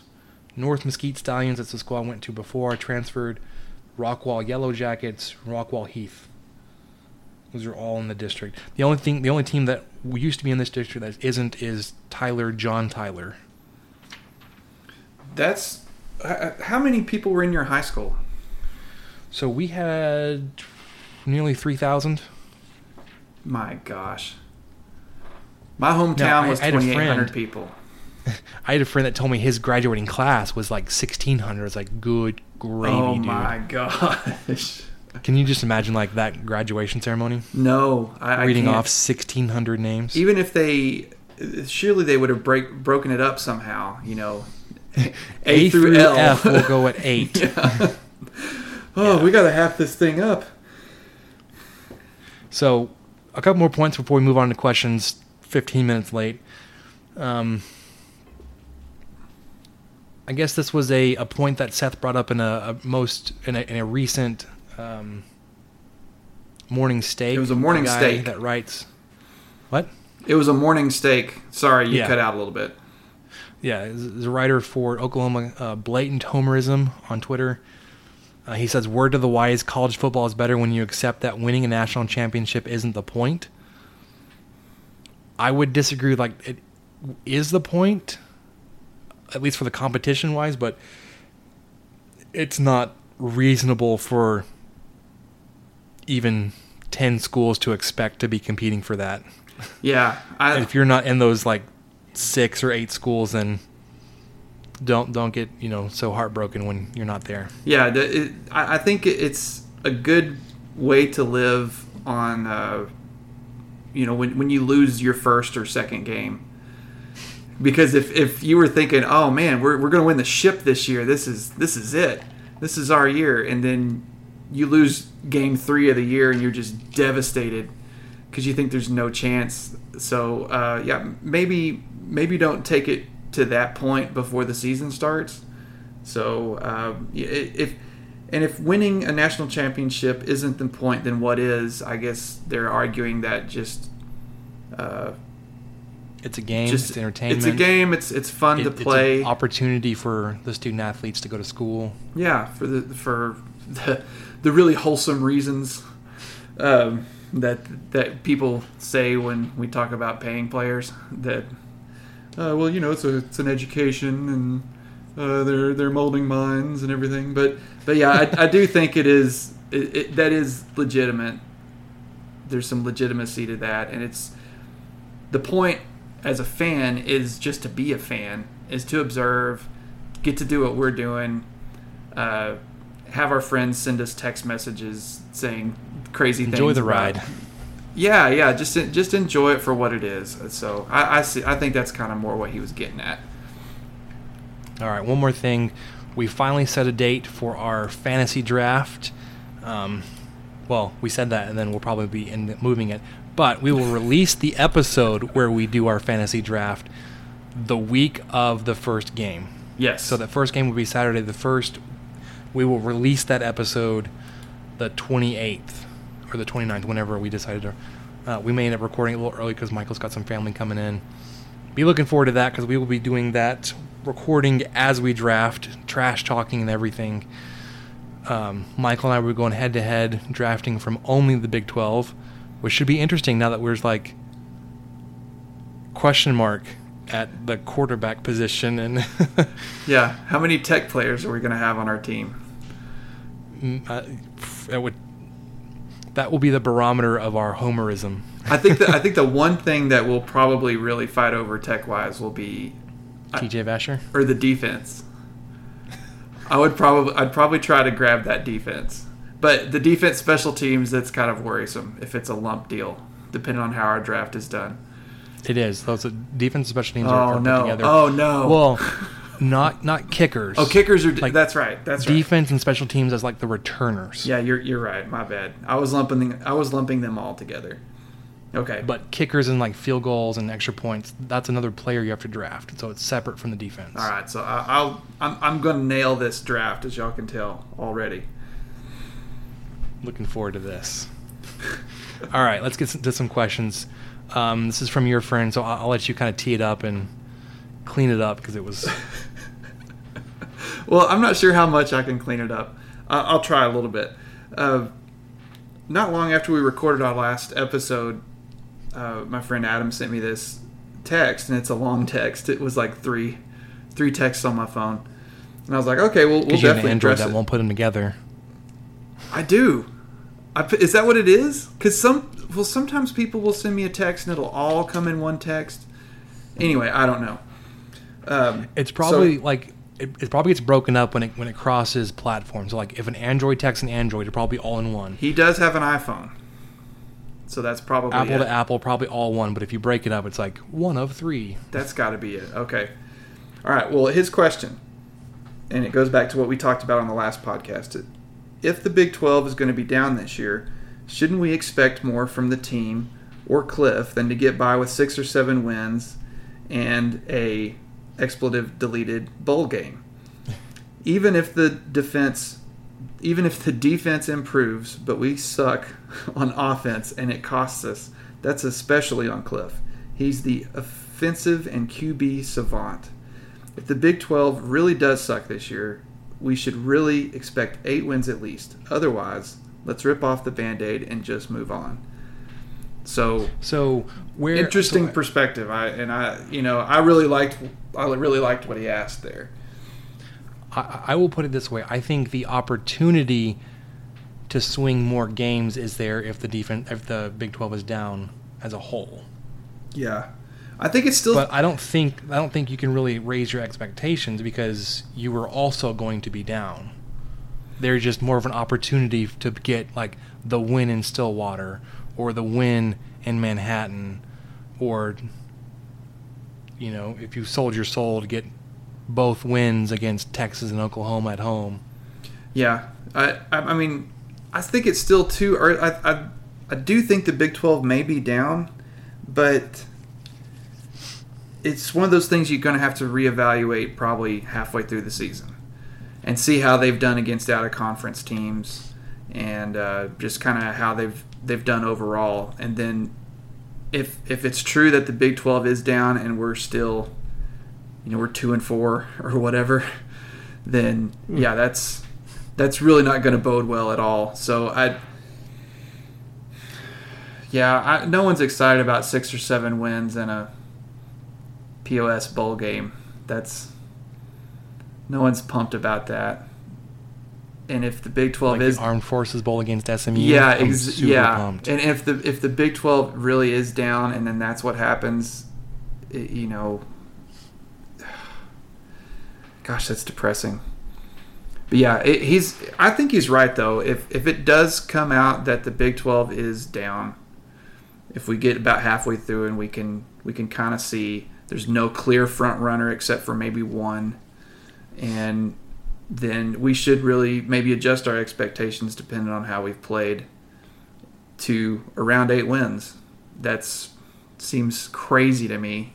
North Mesquite Stallions. That's the school I went to before I transferred. Rockwall Yellow Jackets, Rockwall Heath. Those are all in the district. The only thing, the only team that used to be in this district that isn't is Tyler John Tyler. That's how many people were in your high school? So we had nearly three thousand. My gosh. My hometown No, I- was I 2,800 people. (laughs) I had a friend that told me his graduating class was like sixteen hundred. It's like good gravy, oh dude. my gosh. (laughs) Can you just imagine like that graduation ceremony? No, I, I reading can't. off 1600 names. Even if they, surely they would have break broken it up somehow. You know, A, through, L. F will go at 8. (laughs) oh, we got to half this thing up. So, a couple more points before we move on to questions. 15 minutes late. Um, I guess this was a, a point that Seth brought up in a, a most in a, in a recent um, morning steak. It was a morning steak. that writes. What? It was a morning steak. Sorry, you Yeah. cut out a little bit. Yeah, is a writer for Oklahoma uh, Blatant Homerism on Twitter. Uh, he says, "Word to the wise: college football is better when you accept that winning a national championship isn't the point." I would disagree. Like, it, is the point, at least for the competition wise, but it's not reasonable for even 10 schools to expect to be competing for that. Yeah, I, if you're not in those like six or eight schools, and don't don't get you know so heartbroken when you're not there. Yeah, the, it, I, think it's a good way to live on. Uh, you know, when when you lose your first or second game, because if if you were thinking, oh man, we're we're gonna win the ship this year, this is this is it, this is our year, and then you lose game three of the year and you're just devastated because you think there's no chance. So uh, yeah, maybe maybe don't take it to that point before the season starts. So uh, if and if winning a national championship isn't the point, then what is? I guess they're arguing that just. Uh, it's a game. Just, it's entertainment. It's a game. It's it's fun it, to play. Opportunity for the student athletes to go to school. Yeah, for the for the, the really wholesome reasons um, that that people say when we talk about paying players. That uh, well, you know, it's a it's an education and uh, they're they're molding minds and everything. But but yeah, I, I do think it is it, it, that is legitimate. There's some legitimacy to that, and it's the point as a fan is just to be a fan, is to observe, get to do what we're doing, uh, have our friends send us text messages saying crazy enjoy things. Enjoy the ride. Yeah, yeah, just just enjoy it for what it is. So I, I see. I think that's kind of more what he was getting at. All right, one more thing. We finally set a date for our fantasy draft. Um, well, we said that, and then we'll probably be in moving it. But we will release the episode where we do our fantasy draft the week of the first game. Yes. So the first game will be Saturday the first. We will release that episode the 28th or the 29th, whenever we decided to. Uh, we may end up recording a little early because Michael's got some family coming in. Be looking forward to that because we will be doing that recording as we draft, trash talking and everything. Um, Michael and I were going head to head drafting from only the Big 12, which should be interesting now that we're like question mark at the quarterback position and (laughs) yeah how many tech players are we going to have on our team uh, that would that will be the barometer of our homerism i think that i think the one thing that we'll probably really fight over tech wise will be uh, tj vasher or the defense i would probably i'd probably try to grab that defense but the defense special teams that's kind of worrisome if it's a lump deal depending on how our draft is done it is. Those uh, defense special teams oh, are, are no. put together. Oh no. Well, (laughs) not not kickers. Oh, kickers are like that's right. That's right. defense and special teams as like the returners. Yeah, you're you're right. My bad. I was lumping I was lumping them all together. Okay. But kickers and like field goals and extra points, that's another player you have to draft. So it's separate from the defense. All right. So I, will I'm I'm going to nail this draft as y'all can tell already. Looking forward to this. (laughs) all right, let's get to some questions. Um, this is from your friend, so I'll, I'll, let you kind of tee it up and clean it up because it was. (laughs) well, I'm not sure how much I can clean it up. Uh, I'll try a little bit. Uh, not long after we recorded our last episode, uh, my friend Adam sent me this text, and it's a long text. It was like three, three texts on my phone, and I was like, "Okay, well, we'll you definitely have an Android that it. won't put them together." I do. I, is that what it is? Because some well, sometimes people will send me a text and it'll all come in one text. Anyway, I don't know. Um, it's probably so, like it, it, probably gets broken up when it when it crosses platforms. So like if an Android texts an Android, it'll probably all in one. He does have an iPhone, so that's probably Apple it. to Apple, probably all one. But if you break it up, it's like one of three. That's got to be it. Okay. All right. Well, his question, and it goes back to what we talked about on the last podcast. If the Big Twelve is going to be down this year, Shouldn't we expect more from the team or Cliff than to get by with six or seven wins and a expletive deleted bowl game? Even if the defense even if the defense improves, but we suck (laughs) on offense and it costs us, that's especially on Cliff. He's the offensive and QB savant. If the Big 12 really does suck this year, we should really expect eight wins at least. Otherwise, Let's rip off the band aid and just move on. So So where interesting so- perspective. I and I, you know, I really liked, I really liked what he asked there. I, I will put it this way: I think the opportunity to swing more games is there if the defense, if the Big Twelve is down as a whole. Yeah, I think it's still. But I don't think I don't think you can really raise your expectations because you were also going to be down. There's just more of an opportunity to get like the win in Stillwater or the win in Manhattan or you know, if you sold your soul to get both wins against Texas and Oklahoma at home. Yeah, I, I, mean, I think it's still too. Or I, I, I do think the Big Twelve may be down, but it's one of those things you're going to have to reevaluate probably halfway through the season, and see how they've done against out of conference teams, and uh, just kind of how they've they've done overall, and then if if it's true that the Big Twelve is down and we're still, you know, we're two and four (laughs) or whatever, then hmm. yeah, that's that's really not going to bode well at all. So I, yeah, I, no one's excited about six or seven wins in a POS bowl game. That's no one's pumped about that. And if the Big Twelve Like is Armed Forces Bowl against SMU. yeah, ex- yeah. pumped. And if the if the Big Twelve really is down, and then that's what happens, it, you know, (sighs) gosh, that's depressing. But yeah, it, he's. I think he's right though. If if it does come out that the Big Twelve is down, if we get about halfway through and we can we can kind of see there's no clear front runner except for maybe one, and then we should really maybe adjust our expectations depending on how we've played to around eight wins. That's seems crazy to me.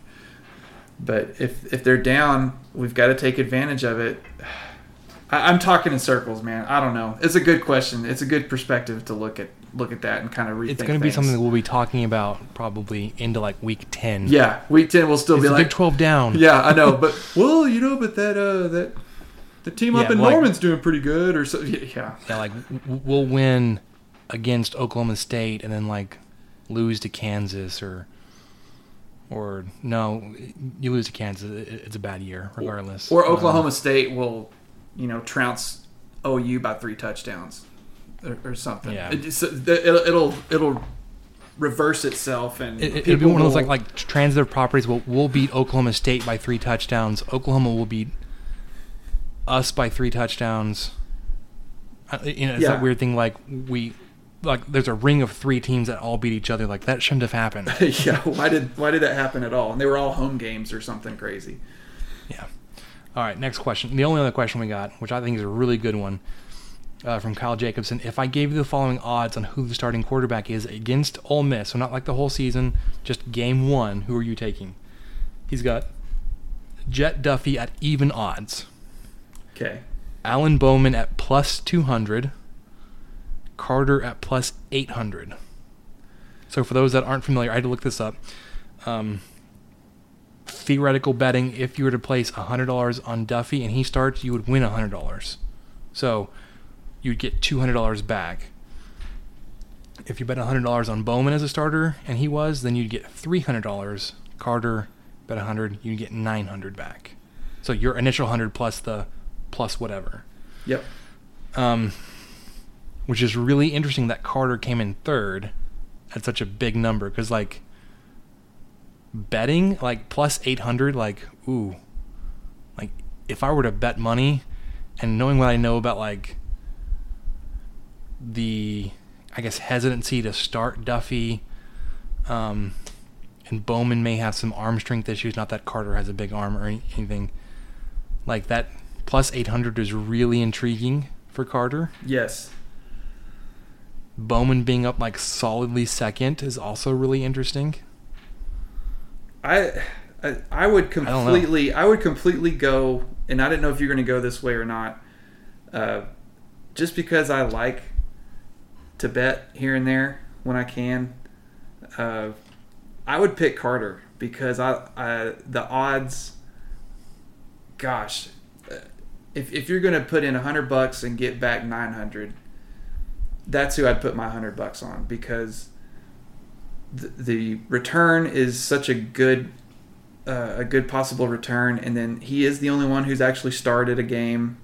But if if they're down, we've got to take advantage of it. (sighs) I, I'm talking in circles, man. I don't know. It's a good question. It's a good perspective to look at look at that and kind of rethink. It's going to be something that we'll be talking about probably into like week 10. Yeah, week ten will still Is be like Big 12 down? Yeah, I know, but well, you know, but that uh that the team up in like- Norman's doing pretty good, or so. (laughs) Yeah, Yeah, like we'll win against Oklahoma State and then like lose to Kansas or or no, you lose to Kansas. It's a bad year regardless. or Um, Oklahoma State will, you know, trounce OU by three touchdowns, or, or something. Yeah. It just, it'll it'll it'll reverse itself, and It, it'd be one of those like like transitive properties. We'll, we'll beat Oklahoma State by three touchdowns. Oklahoma will beat us by three touchdowns. Uh, You know, it's Yeah. that weird thing like we like there's a ring of three teams that all beat each other. Like that shouldn't have happened. (laughs) yeah. Why did why did that happen at all? And they were all home games or something crazy. Yeah. All right, next question. The only other question we got, which I think is a really good one, uh, from Kyle Jacobson. If I gave you the following odds on who the starting quarterback is against Ole Miss, so not like the whole season, just game one, who are you taking? He's got Jet Duffy at even odds, Okay. Alan Bowman at plus 200, Carter at plus 800. So for those that aren't familiar, I had to look this up. Um, theoretical betting, if you were to place $100 on Duffy and he starts, you would win $100. So you'd get $200 back. If you bet $100 on Bowman as a starter and he was, then you'd get $300. Carter bet 100, you'd get 900 back. So your initial 100 plus the plus whatever. Yep. Um, which is really interesting that Carter came in third at such a big number because like betting like plus 800 like ooh like if i were to bet money and knowing what i know about like the i guess hesitancy to start duffy um and bowman may have some arm strength issues not that carter has a big arm or any- anything like that plus 800 is really intriguing for carter Yes. bowman being up like solidly second is also really interesting I, I I would completely I, would completely go and I didn't know if you're going to go this way or not. Uh, just because I like to bet here and there when I can, uh, I would pick Carter because I, I the odds. Gosh, if if you're going to put in a hundred bucks and get back nine hundred, that's who I'd put my hundred bucks on because the, the return is such a good uh, a good possible return, and then he is the only one who's actually started a game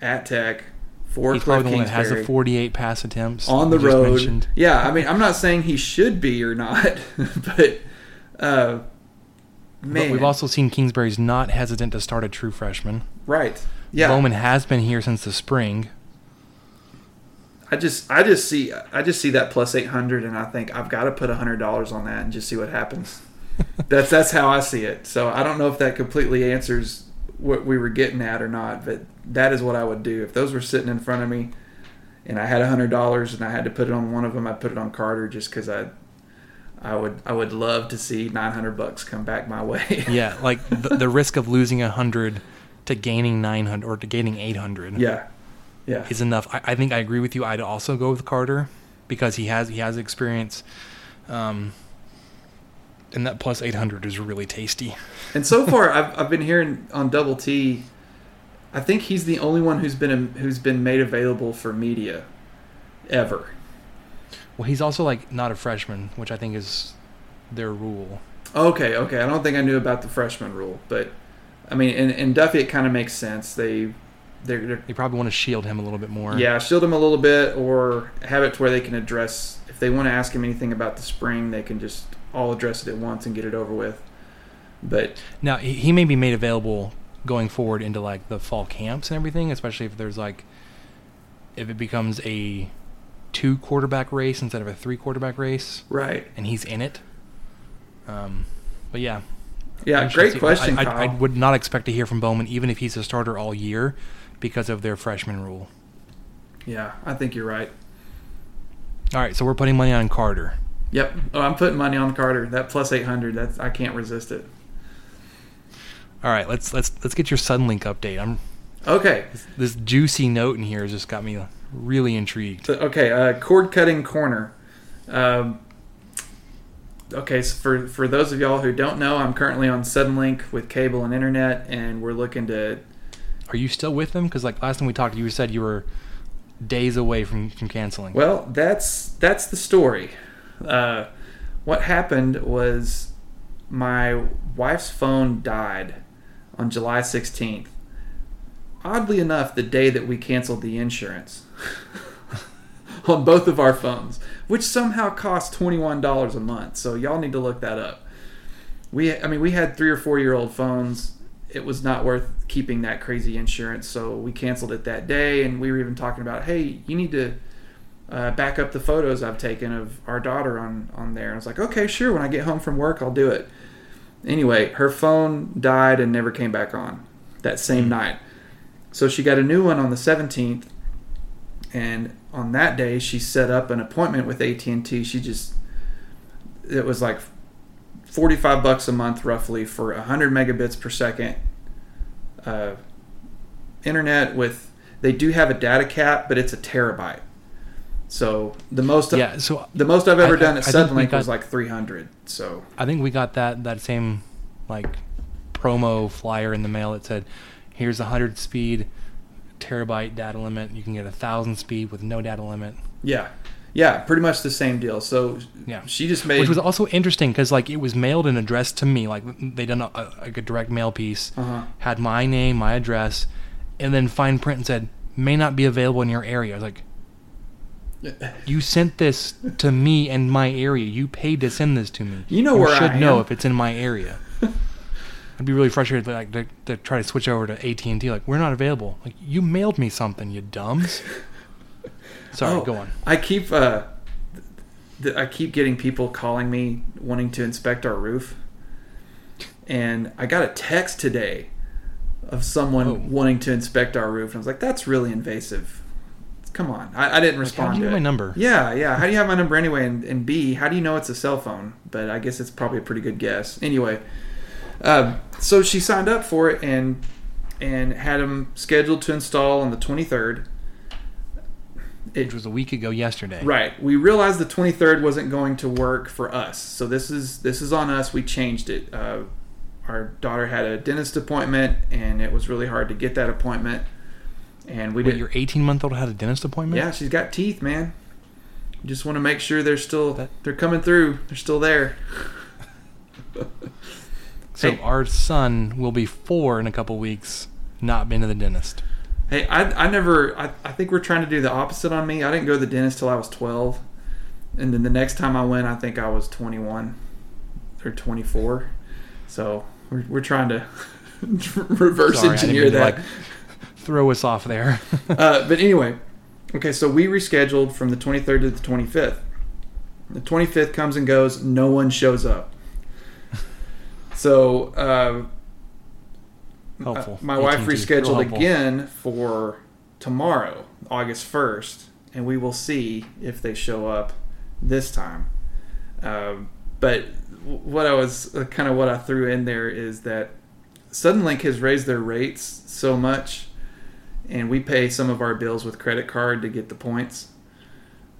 at Tech for He's Cliff probably the one that has Kingsbury 48 pass attempts on the road. mentioned. Yeah, I mean, I'm not saying he should be or not, (laughs) but uh, But man, we've also seen Kingsbury's not hesitant to start a true freshman. right. Yeah, Bowman has been here since the spring. I just I just see I just see that plus 800 and I think I've got to put $100 on that and just see what happens. (laughs) that's that's how I see it. So I don't know if that completely answers what we were getting at or not, but that is what I would do if those were sitting in front of me and I had $100 and I had to put it on one of them, I'd put it on Carter just cuz I I would I would love to see 900 bucks come back my way. Yeah, like the, the risk of losing a 100 to gaining 900 or to gaining 800 yeah. Yeah. is enough. I, I think I agree with you. I'd also go with Carter because he has he has experience. Um, and that plus 800 is really tasty. And so far, (laughs) I've, I've been hearing on Double T. I think he's the only one who's been who's been made available for media, ever. Well, he's also like not a freshman, which I think is their rule. Okay, okay. I don't think I knew about the freshman rule, but I mean, in, in Duffey, it kind of makes sense. They they're, they're They probably want to shield him a little bit more. yeah, shield him a little bit, or have it to where they can address if they want to ask him anything about the spring, they can just all address it at once and get it over with. But Now he he may be made available going forward into like the fall camps and everything, especially if there's like if it becomes a two quarterback race instead of a three quarterback race, right, and he's in it. Um, but yeah, yeah, great question, I, I. I would not expect to hear from Bowman even if he's a starter all year because of their freshman rule. yeah, I think you're right. All right, so we're putting money on Carter. Yep. Oh, I'm putting money on Carter. That plus 800. That's I can't resist it. All right, let's let's let's get your Suddenlink update. I'm Okay. this juicy note in here has just got me really intrigued. So, okay. Uh, cord cutting corner. Um, okay. So for for those of y'all who don't know, I'm currently on Suddenlink with cable and internet, and we're looking to. Are you still with them? Because like last time we talked, you said you were days away from from canceling. Well, that's that's the story. Uh, what happened was my wife's phone died on July 16th. Oddly enough, the day that we canceled the insurance (laughs) on both of our phones, which somehow costs $21 a month. So y'all need to look that up. We I mean, we had 3 or 4 year old phones. It was not worth keeping that crazy insurance, so we canceled it that day and we were even talking about, "Hey, you need to uh, back up the photos I've taken of our daughter on on there. And I was like, okay, sure. When I get home from work, I'll do it. Anyway, her phone died and never came back on that same night. So she got a new one on the 17th, and on that day she set up an appointment with AT&T. She just it was like 45 bucks a month roughly for 100 megabits per second uh, internet with they do have a data cap, but it's a terabyte. So the most yeah, so the most I've ever I- done at Suddenlink was like 300. So I think we got that that same like promo flyer in the mail that said, "Here's a hundred speed terabyte data limit. You can get a thousand speed with no data limit." yeah, yeah, pretty much the same deal. So Yeah. she just made Which was also interesting because like it was mailed and addressed to me. Like they done a, a, like a direct mail piece, Uh-huh. had my name, my address, and then fine print and said may not be available in your area. I was like, (laughs) you sent this to me and my area. You paid to send this to me. You know where I should know if it's in my area. (laughs) I'd be really frustrated like to, to try to switch over to AT and T. Like we're not available. Like you mailed me something, you dumbs. (laughs) Sorry, Oh, go on. I keep uh, th- I keep getting people calling me wanting to inspect our roof, and I got a text today of someone Oh. wanting to inspect our roof, and I was like, "That's really invasive." Come on, I, I didn't respond. how'd you to my number? Yeah, yeah. How do you have my number anyway? And, and B, how do you know it's a cell phone? But I guess it's probably a pretty good guess. Anyway, um, so she signed up for it and and had them scheduled to install on the 23rd. Which was a week ago yesterday. Right. We realized the 23rd wasn't going to work for us, so this is this is on us. We changed it. Uh, our daughter had a dentist appointment, and it was really hard to get that appointment. And we Wait, did. your 18 month old had a dentist appointment? Yeah, she's got teeth, man. You just want to make sure they're still they're coming through. They're still there. (laughs) So Hey. our son will be four in a couple weeks. Not been to the dentist. Hey, I, I never. I, I think we're trying to do the opposite on me. I didn't go to the dentist till I was 12, and then the next time I went, I think I was 21 or 24. So we're, we're trying to (laughs) reverse Sorry, engineer mean to, that. like throw us off there. (laughs) uh, but anyway, okay, so we rescheduled from the 23rd to the 25th. The 25th comes and goes, no one shows up. So uh, Helpful. uh, my wife rescheduled again for tomorrow, August 1st, and we will see if they show up this time. Um, but what I was uh, kind of what I threw in there is that Suddenlink has raised their rates so much, and we pay some of our bills with credit card to get the points.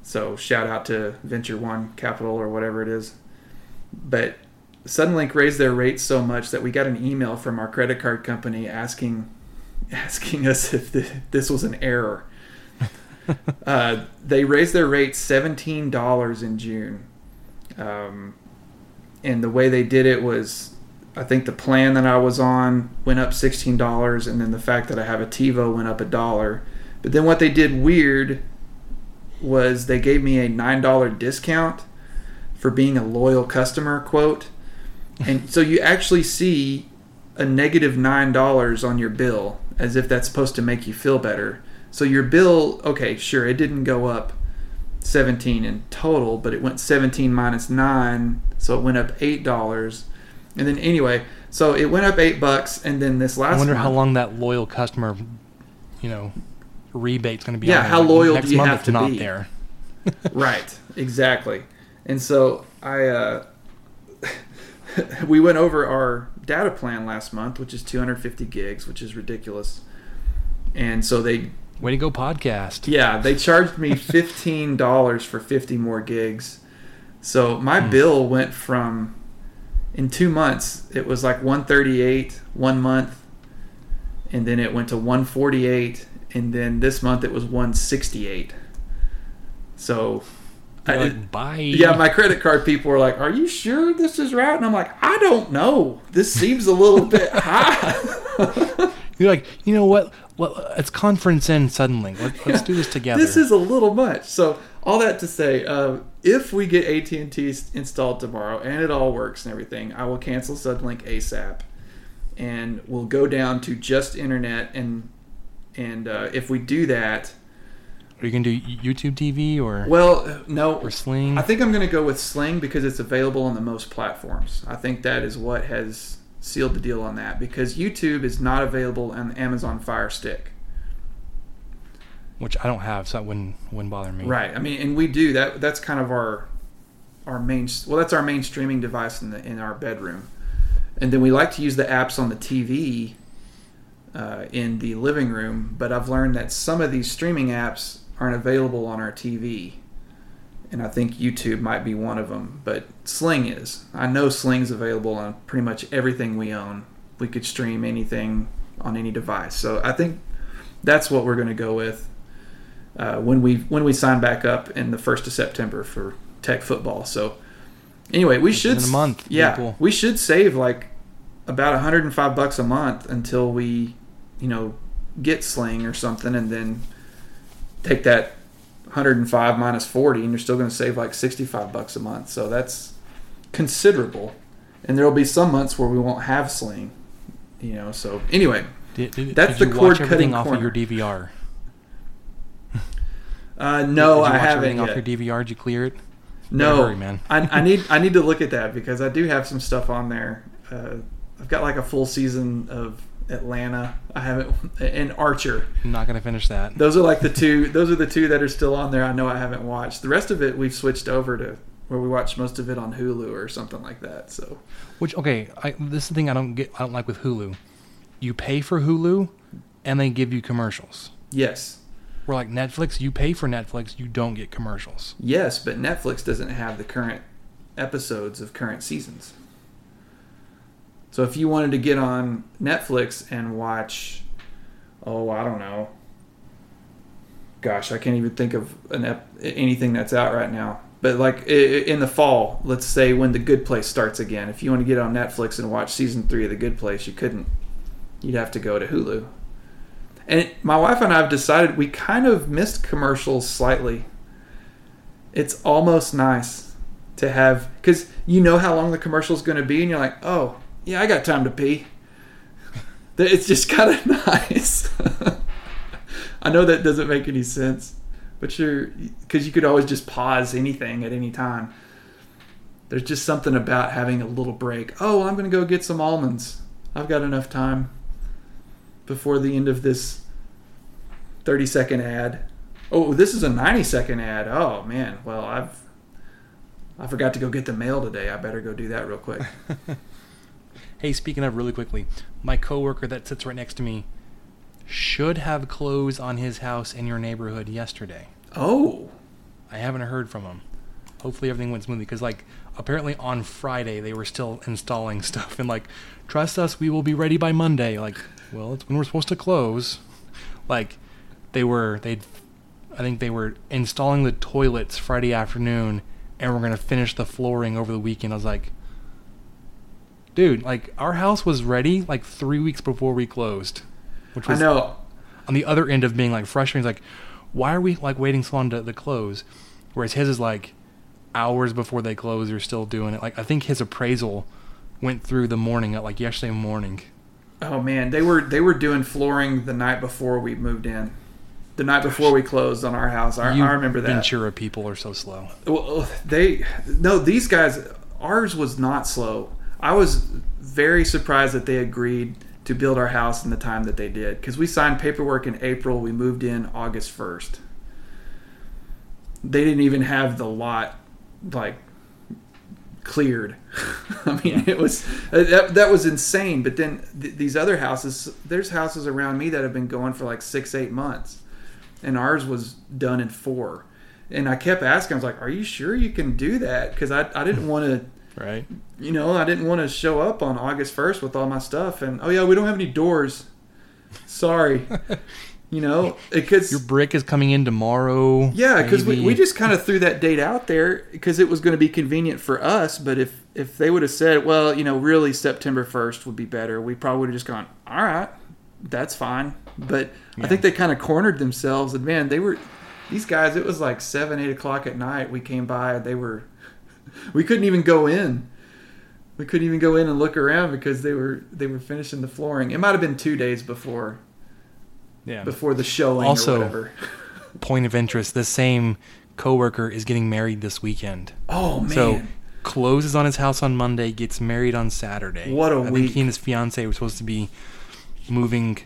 So shout out to Venture One Capital or whatever it is. But Suddenlink raised their rates so much that we got an email from our credit card company asking asking us if th- this was an error. (laughs) uh, they raised their rates seventeen dollars in June, um, and the way they did it was, I think the plan that I was on went up sixteen dollars, and then the fact that I have a TiVo went up a dollar. But then what they did weird was they gave me a nine dollar discount for being a loyal customer quote and so you actually see a negative nine dollars on your bill as if that's supposed to make you feel better so your bill okay sure it didn't go up 17 in total but it went 17 minus 9 so it went up eight dollars and then anyway so it went up eight bucks and then this last I wonder month, how long that loyal customer, you know, rebate's going to be. Yeah, how Like, loyal next do you month have to not be? there. (laughs) right exactly and so i uh (laughs) we went over our data plan last month which is 250 gigs which is ridiculous. And so they Way to go, podcast. yeah they charged me (laughs) $15 for 50 more gigs. So my hmm. bill went from in two months it was like 138 one month and then it went to 148 and then this month it was 168 so I- like, bye. yeah, my credit card people were like, "Are you sure this is right?" And I'm like, "I don't know. This seems a little bit (laughs) high. You're like, you know what? Well, it's conference in suddenly. Let, let's do this together. this is a little much." So all that to say, uh, if we get AT and T installed tomorrow and it all works and everything, I will cancel Suddenlink ASAP, and we'll go down to just internet. And and uh, if we do that, Are you gonna do YouTube TV or well, uh, no, or Sling? I think I'm going to go with Sling because it's available on the most platforms. I think that is what has sealed the deal on that because YouTube is not available on the Amazon Fire Stick. which I don't have, so that wouldn't wouldn't bother me. Right. I mean, and we do that. That's kind of our our main. Well, that's our main streaming device in the in our bedroom, and then we like to use the apps on the TV uh, in the living room. But I've learned that some of these streaming apps aren't available on our TV, and I think YouTube might be one of them. But Sling is. I know Sling's available on pretty much everything we own. We could stream anything on any device. So I think that's what we're going to go with uh, when we when we sign back up in the first of September for Tech football. So anyway, we should in a month, Yeah, people. we should save like about 105 bucks a month until we, you know, get Sling or something, and then take that 105 minus 40, and you're still going to save like 65 bucks a month. So that's considerable. And there will be some months where we won't have Sling, you know. So anyway, Did, did, That's did the you watch cord-cutting off corner. of your DVR? (laughs) uh, no, I haven't yet. off your DVR? Did you clear it? No, man. I, I need (laughs) I need to look at that because I do have some stuff on there. Uh, I've got like a full season of Atlanta. I haven't and Archer. I'm not gonna finish that. Those are like the two. Those are the two that are still on there. I know I haven't watched. The rest of it we've switched over to where we watch most of it on Hulu or something like that. So Which okay, I, this is the thing I don't get. I don't like with Hulu. You pay for Hulu, and they give you commercials. yes, We're like Netflix, you pay for Netflix, you don't get commercials. yes, but Netflix doesn't have the current episodes of current seasons. So if you wanted to get on Netflix and watch, oh I don't know, gosh, I can't even think of an ep- anything that's out right now. But like in the fall, let's say when The Good Place starts again, if you want to get on Netflix and watch season three of The Good Place, you couldn't. You'd have to go to Hulu. And my wife and I have decided we kind of missed commercials slightly. It's almost nice to have because you know how long the commercial's going to be, and you're like, oh yeah, I got time to pee. It's just kind of (laughs) nice. I know that doesn't make any sense, but you're because you could always just pause anything at any time. There's just something about having a little break. Oh, I'm going to go get some almonds. I've got enough time before the end of this 30 second ad. Oh, this is a 90 second ad. Oh man, well I've I forgot to go get the mail today. I better go do that real quick. (laughs) Hey, speaking of really quickly, my coworker that sits right next to me should have clothes on his house in your neighborhood yesterday. oh, I haven't heard from him. Hopefully everything went smoothly because like apparently on Friday they were still installing (laughs) stuff and like trust us we will be ready by Monday. Like, well, it's when we're supposed to close. Like they were they I think they were installing the toilets Friday afternoon and we're going to finish the flooring over the weekend. I was like Dude, like our house was ready like 3 weeks before we closed. Which I was know. on the other end of being like frustrating. It's like, why are we like waiting so long to, to close? Whereas his is like hours before they close, they're still doing it. Like I think his appraisal went through the morning like yesterday morning. Oh man, they were they were doing flooring the night before we moved in. The night before we closed on our house. I, I remember that. Ventura people are so slow. Well, they no, these guys. Ours was not slow. I was very surprised that they agreed to build our house in the time that they did because we signed paperwork in April. We moved in August first. They didn't even have the lot like cleared. (laughs) I mean, it was uh, that, that was insane. But then th- these other houses, there's houses around me that have been going for like six, eight months, and ours was done in four. And I kept asking, I was like, "Are you sure you can do that?" Because I, I didn't want to, Right? you know, I didn't want to show up on August first with all my stuff. And oh yeah, we don't have any doors. Sorry, (laughs) you know, because Your brick is coming in tomorrow. yeah, because we, we just kind of threw that date out there because it was going to be convenient for us. But if if they would have said, well, you know, really September first would be better, we probably would have just gone, all right, that's fine. But I think they kind of cornered themselves. And man, they were these guys. It was like seven, eight o'clock at night. We came by. They were (laughs) we couldn't even go in. We couldn't even go in and look around because they were they were finishing the flooring. It might have been two days before yeah. before the showing Also- or whatever. (laughs) Point of interest: the same coworker is getting married this weekend. Oh man. So closes on his house on Monday, gets married on Saturday. What a I think week. he and his fiance were supposed to be moving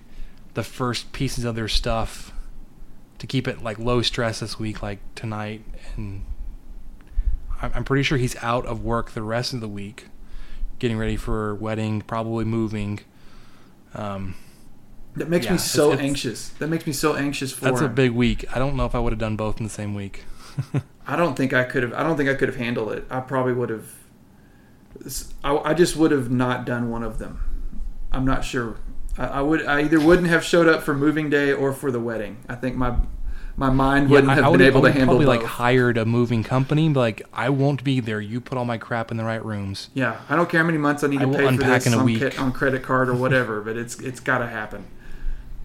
the first pieces of their stuff to keep it like low stress this week, like tonight. And I'm pretty sure he's out of work the rest of the week, getting ready for wedding, probably moving. Um, That makes Yeah, me so it's- anxious. That makes me so anxious for that's a big week. I don't know if I would have done both in the same week. (laughs) I don't think I could have. I don't think I could have handled it. I probably would have. I, I just would have not done one of them. I'm not sure. I, I would. I either wouldn't have showed up for moving day or for the wedding. I think my my mind wouldn't I- have I been would've- able I to handle probably both. like hired a moving company. But like I won't be there. You put all my crap in the right rooms. yeah, I don't care how many months I need I to pay for this on, week. ca- on credit card or whatever, but it's it's got to happen.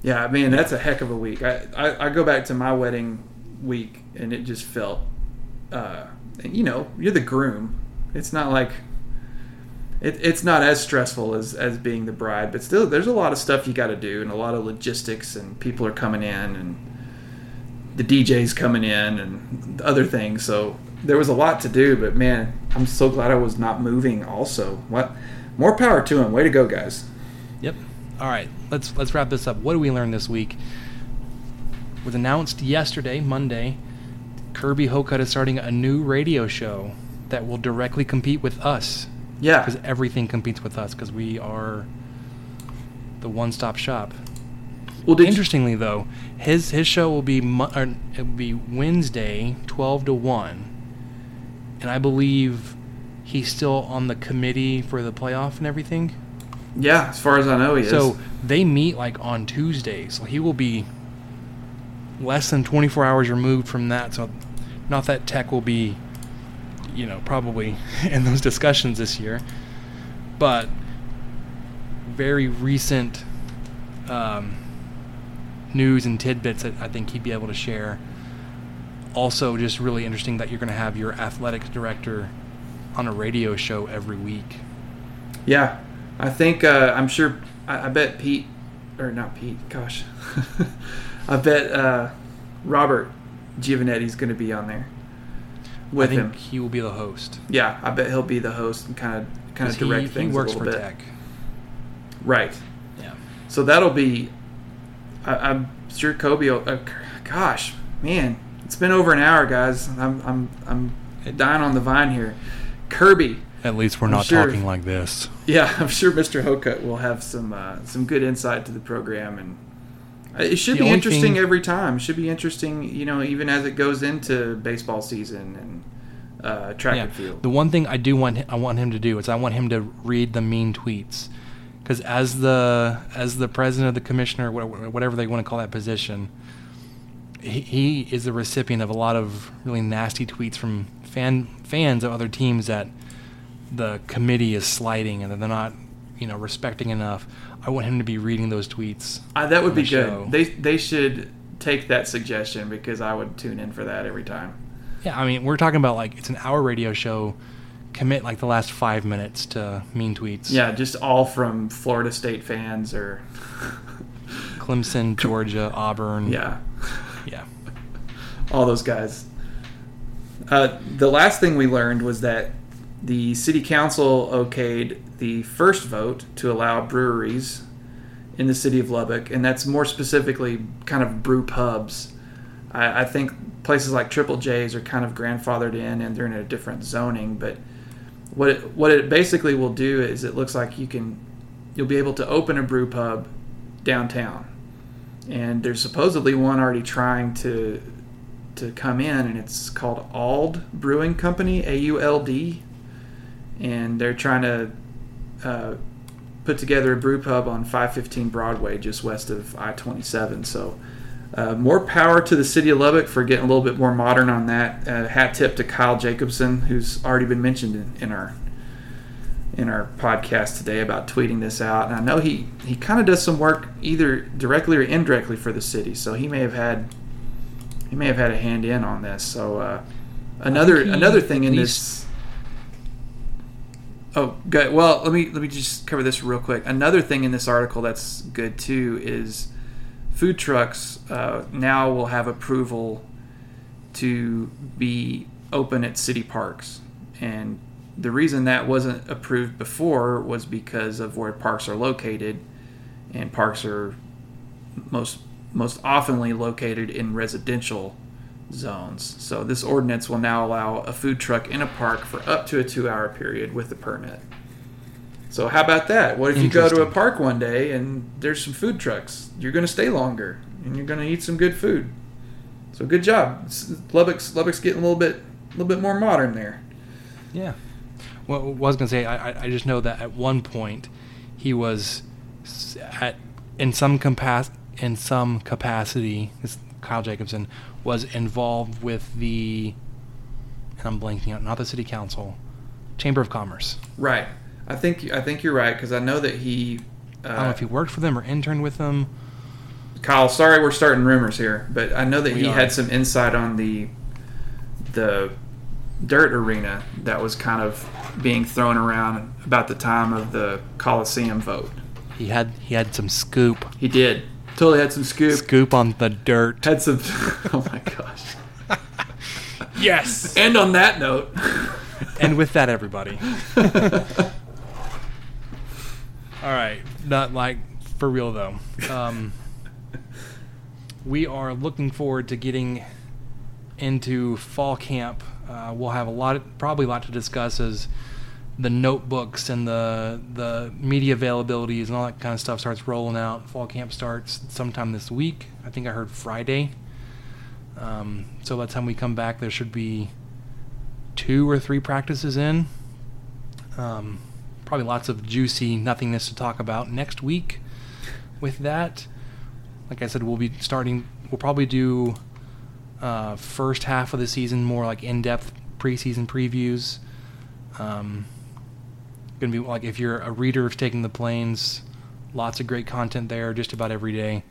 Yeah, man, that's a heck of a week. I, I, I go back to my wedding week, and it just felt, uh, you know, you're the groom. It's not like it, it's not as stressful as as being the bride, but still, there's a lot of stuff you got to do, and a lot of logistics, and people are coming in, and the DJ's coming in, and other things. So there was a lot to do, but man, I'm so glad I was not moving. Also, what more power to him. Way to go, guys. Yep. All right. Let's let's wrap this up. What do we learn this week? It was announced yesterday, Monday. Kirby Hocutt is starting a new radio show that will directly compete with us Yeah, because everything competes with us because we are the one-stop shop. Well, Interestingly, though, his his show will be Mo- or it will be Wednesday, twelve to one, and I believe he's still on the committee for the playoff and everything. yeah, as far as I know, he is. So they meet like on Tuesday, so he will be less than 24 hours removed from that. So, not that Tech will be, you know, probably (laughs) in those discussions this year, but very recent um, news and tidbits that I think he'd be able to share. Also, just really interesting that you're going to have your athletic director on a radio show every week. Yeah, I think uh, I'm sure. I, I bet Pete, or not Pete. Gosh, (laughs) I bet uh, Robert Giovannetti's going to be on there with I think him. he will be the host. Yeah, I bet he'll be the host and kind of kind of direct he, things he works a for bit. Tech. Right. Yeah. So that'll be. I, I'm sure Kobe. Will, uh, gosh, man, it's been over an hour, guys. I'm I'm I'm dying on the vine here. Kirby. At least we're I'm not sure- talking like this. Yeah, (laughs) I'm sure Mr. Hocutt will have some uh, some good insight to the program, and it should The be interesting thing- every time. It should be interesting, you know, even as it goes into baseball season and uh, track Yeah. and field. The one thing I do want I want him to do is I want him to read the mean tweets, because as the as the president of the commissioner, wha- whatever they want to call that position, he, he is the recipient of a lot of really nasty tweets from fan fans of other teams that the committee is slighting and that they're not, you know, respecting enough. I want him to be reading those tweets. Uh, that would be the good. show. They they should take that suggestion because I would tune in for that every time. Yeah, I mean, we're talking about like it's an hour radio show. Commit like the last five minutes to mean tweets. Yeah, just all from Florida State fans or (laughs) Clemson, Georgia, Auburn. yeah, Yeah. (laughs) all those guys. Uh, the last thing we learned was that the city council okayed the first vote to allow breweries in the city of Lubbock, and that's more specifically kind of brew pubs. I, I think places like Triple J's are kind of grandfathered in, and they're in a different zoning. But what it, what it basically will do is it looks like you can you'll be able to open a brew pub downtown, and there's supposedly one already trying to to come in, and it's called Auld Brewing Company, A U L D, and they're trying to uh, put together a brew pub on 515 Broadway, just west of I-27. So, uh, more power to the city of Lubbock for getting a little bit more modern on that. Uh, hat tip to Kyle Jacobson, who's already been mentioned in, in our in our podcast today about tweeting this out. And I know he he kind of does some work either directly or indirectly for the city, so he may have had he may have had a hand in on this. So uh, another another thing in this. Oh, good. Well, let me let me just cover this real quick. Another thing in this article that's good too is food trucks uh, now will have approval to be open at city parks, and the reason that wasn't approved before was because of where parks are located, and parks are most most oftenly located in residential zones. So this ordinance will now allow a food truck in a park for up to a two-hour period with a permit. So how about that? What if you go to a park one day and there's some food trucks? You're going to stay longer and you're going to eat some good food. So good job. Lubbock's Lubbock's getting a little bit a little bit more modern there. Yeah. Well, I was gonna say, I, I- I just know that at one point he was at in some capac- in some capacity. Kyle Jacobson was involved with the, and I'm blanking out, not the city council, Chamber of Commerce. Right. I think I think you're right because I know that he. Uh, I don't know if he worked for them or interned with them. Kyle, sorry we're starting rumors here, but I know that We he are. had some insight on the the dirt arena that was kind of being thrown around about the time of the Coliseum vote. He had he had some scoop He did. Totally had some scoop. scoop on the dirt. Had some (laughs) Oh my gosh. Yes. And on that note, and with that, everybody. (laughs) All right, not like for real though. Um, (laughs) we are looking forward to getting into fall camp. Uh, we'll have a lot, probably a lot to discuss as the notebooks and the the media availabilities and all that kind of stuff starts rolling out. Fall camp starts sometime this week. I think I heard Friday. Um, so by the time we come back, there should be two or three practices in. Um, probably lots of juicy nothingness to talk about next week with that. like I said, we'll be starting. We'll probably do uh, first half of the season more like in-depth preseason previews. Um, gonna be like if you're a reader of Taking the Plains, lots of great content there just about every day.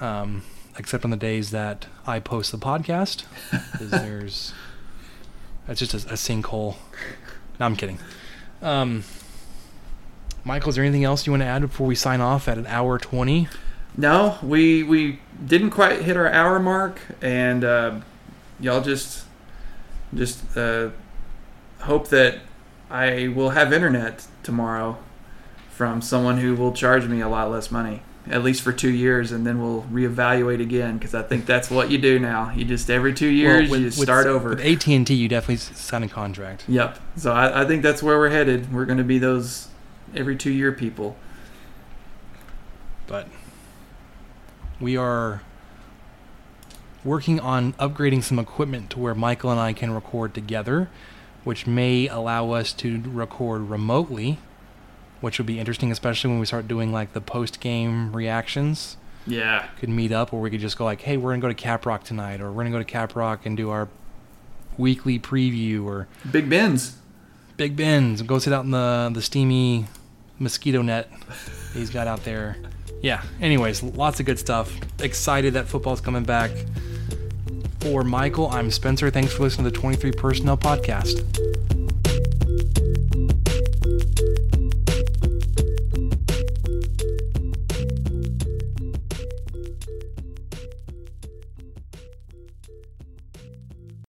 Um, except on the days that I post the podcast, 'cause there's that's just a, a sinkhole. No, I'm kidding. Um, Michael, is there anything else you want to add before we sign off at an hour twenty? No, we we didn't quite hit our hour mark, and uh, y'all just just uh, hope that I will have internet tomorrow from someone who will charge me a lot less money, at least for two years, and then we'll reevaluate again because I think that's what you do now. You just every two years Well, you just start over. With AT and T, you definitely sign a contract. Yep. So I, I think that's where we're headed. We're going to be those every two year people. but we are working on upgrading some equipment to where Michael and I can record together, which may allow us to record remotely, which would be interesting, especially when we start doing like the post game reactions. Yeah. Could meet up, or we could just go like, "Hey, we're gonna go to Cap Rock tonight," or "We're gonna go to Cap Rock and do our weekly preview," or Big Ben's. Big Ben's. Go sit out in the the steamy mosquito net he's got out there. Yeah. Anyways, lots of good stuff. Excited that football's coming back. For Michael, I'm Spencer. Thanks for listening to the 23 Personnel Podcast.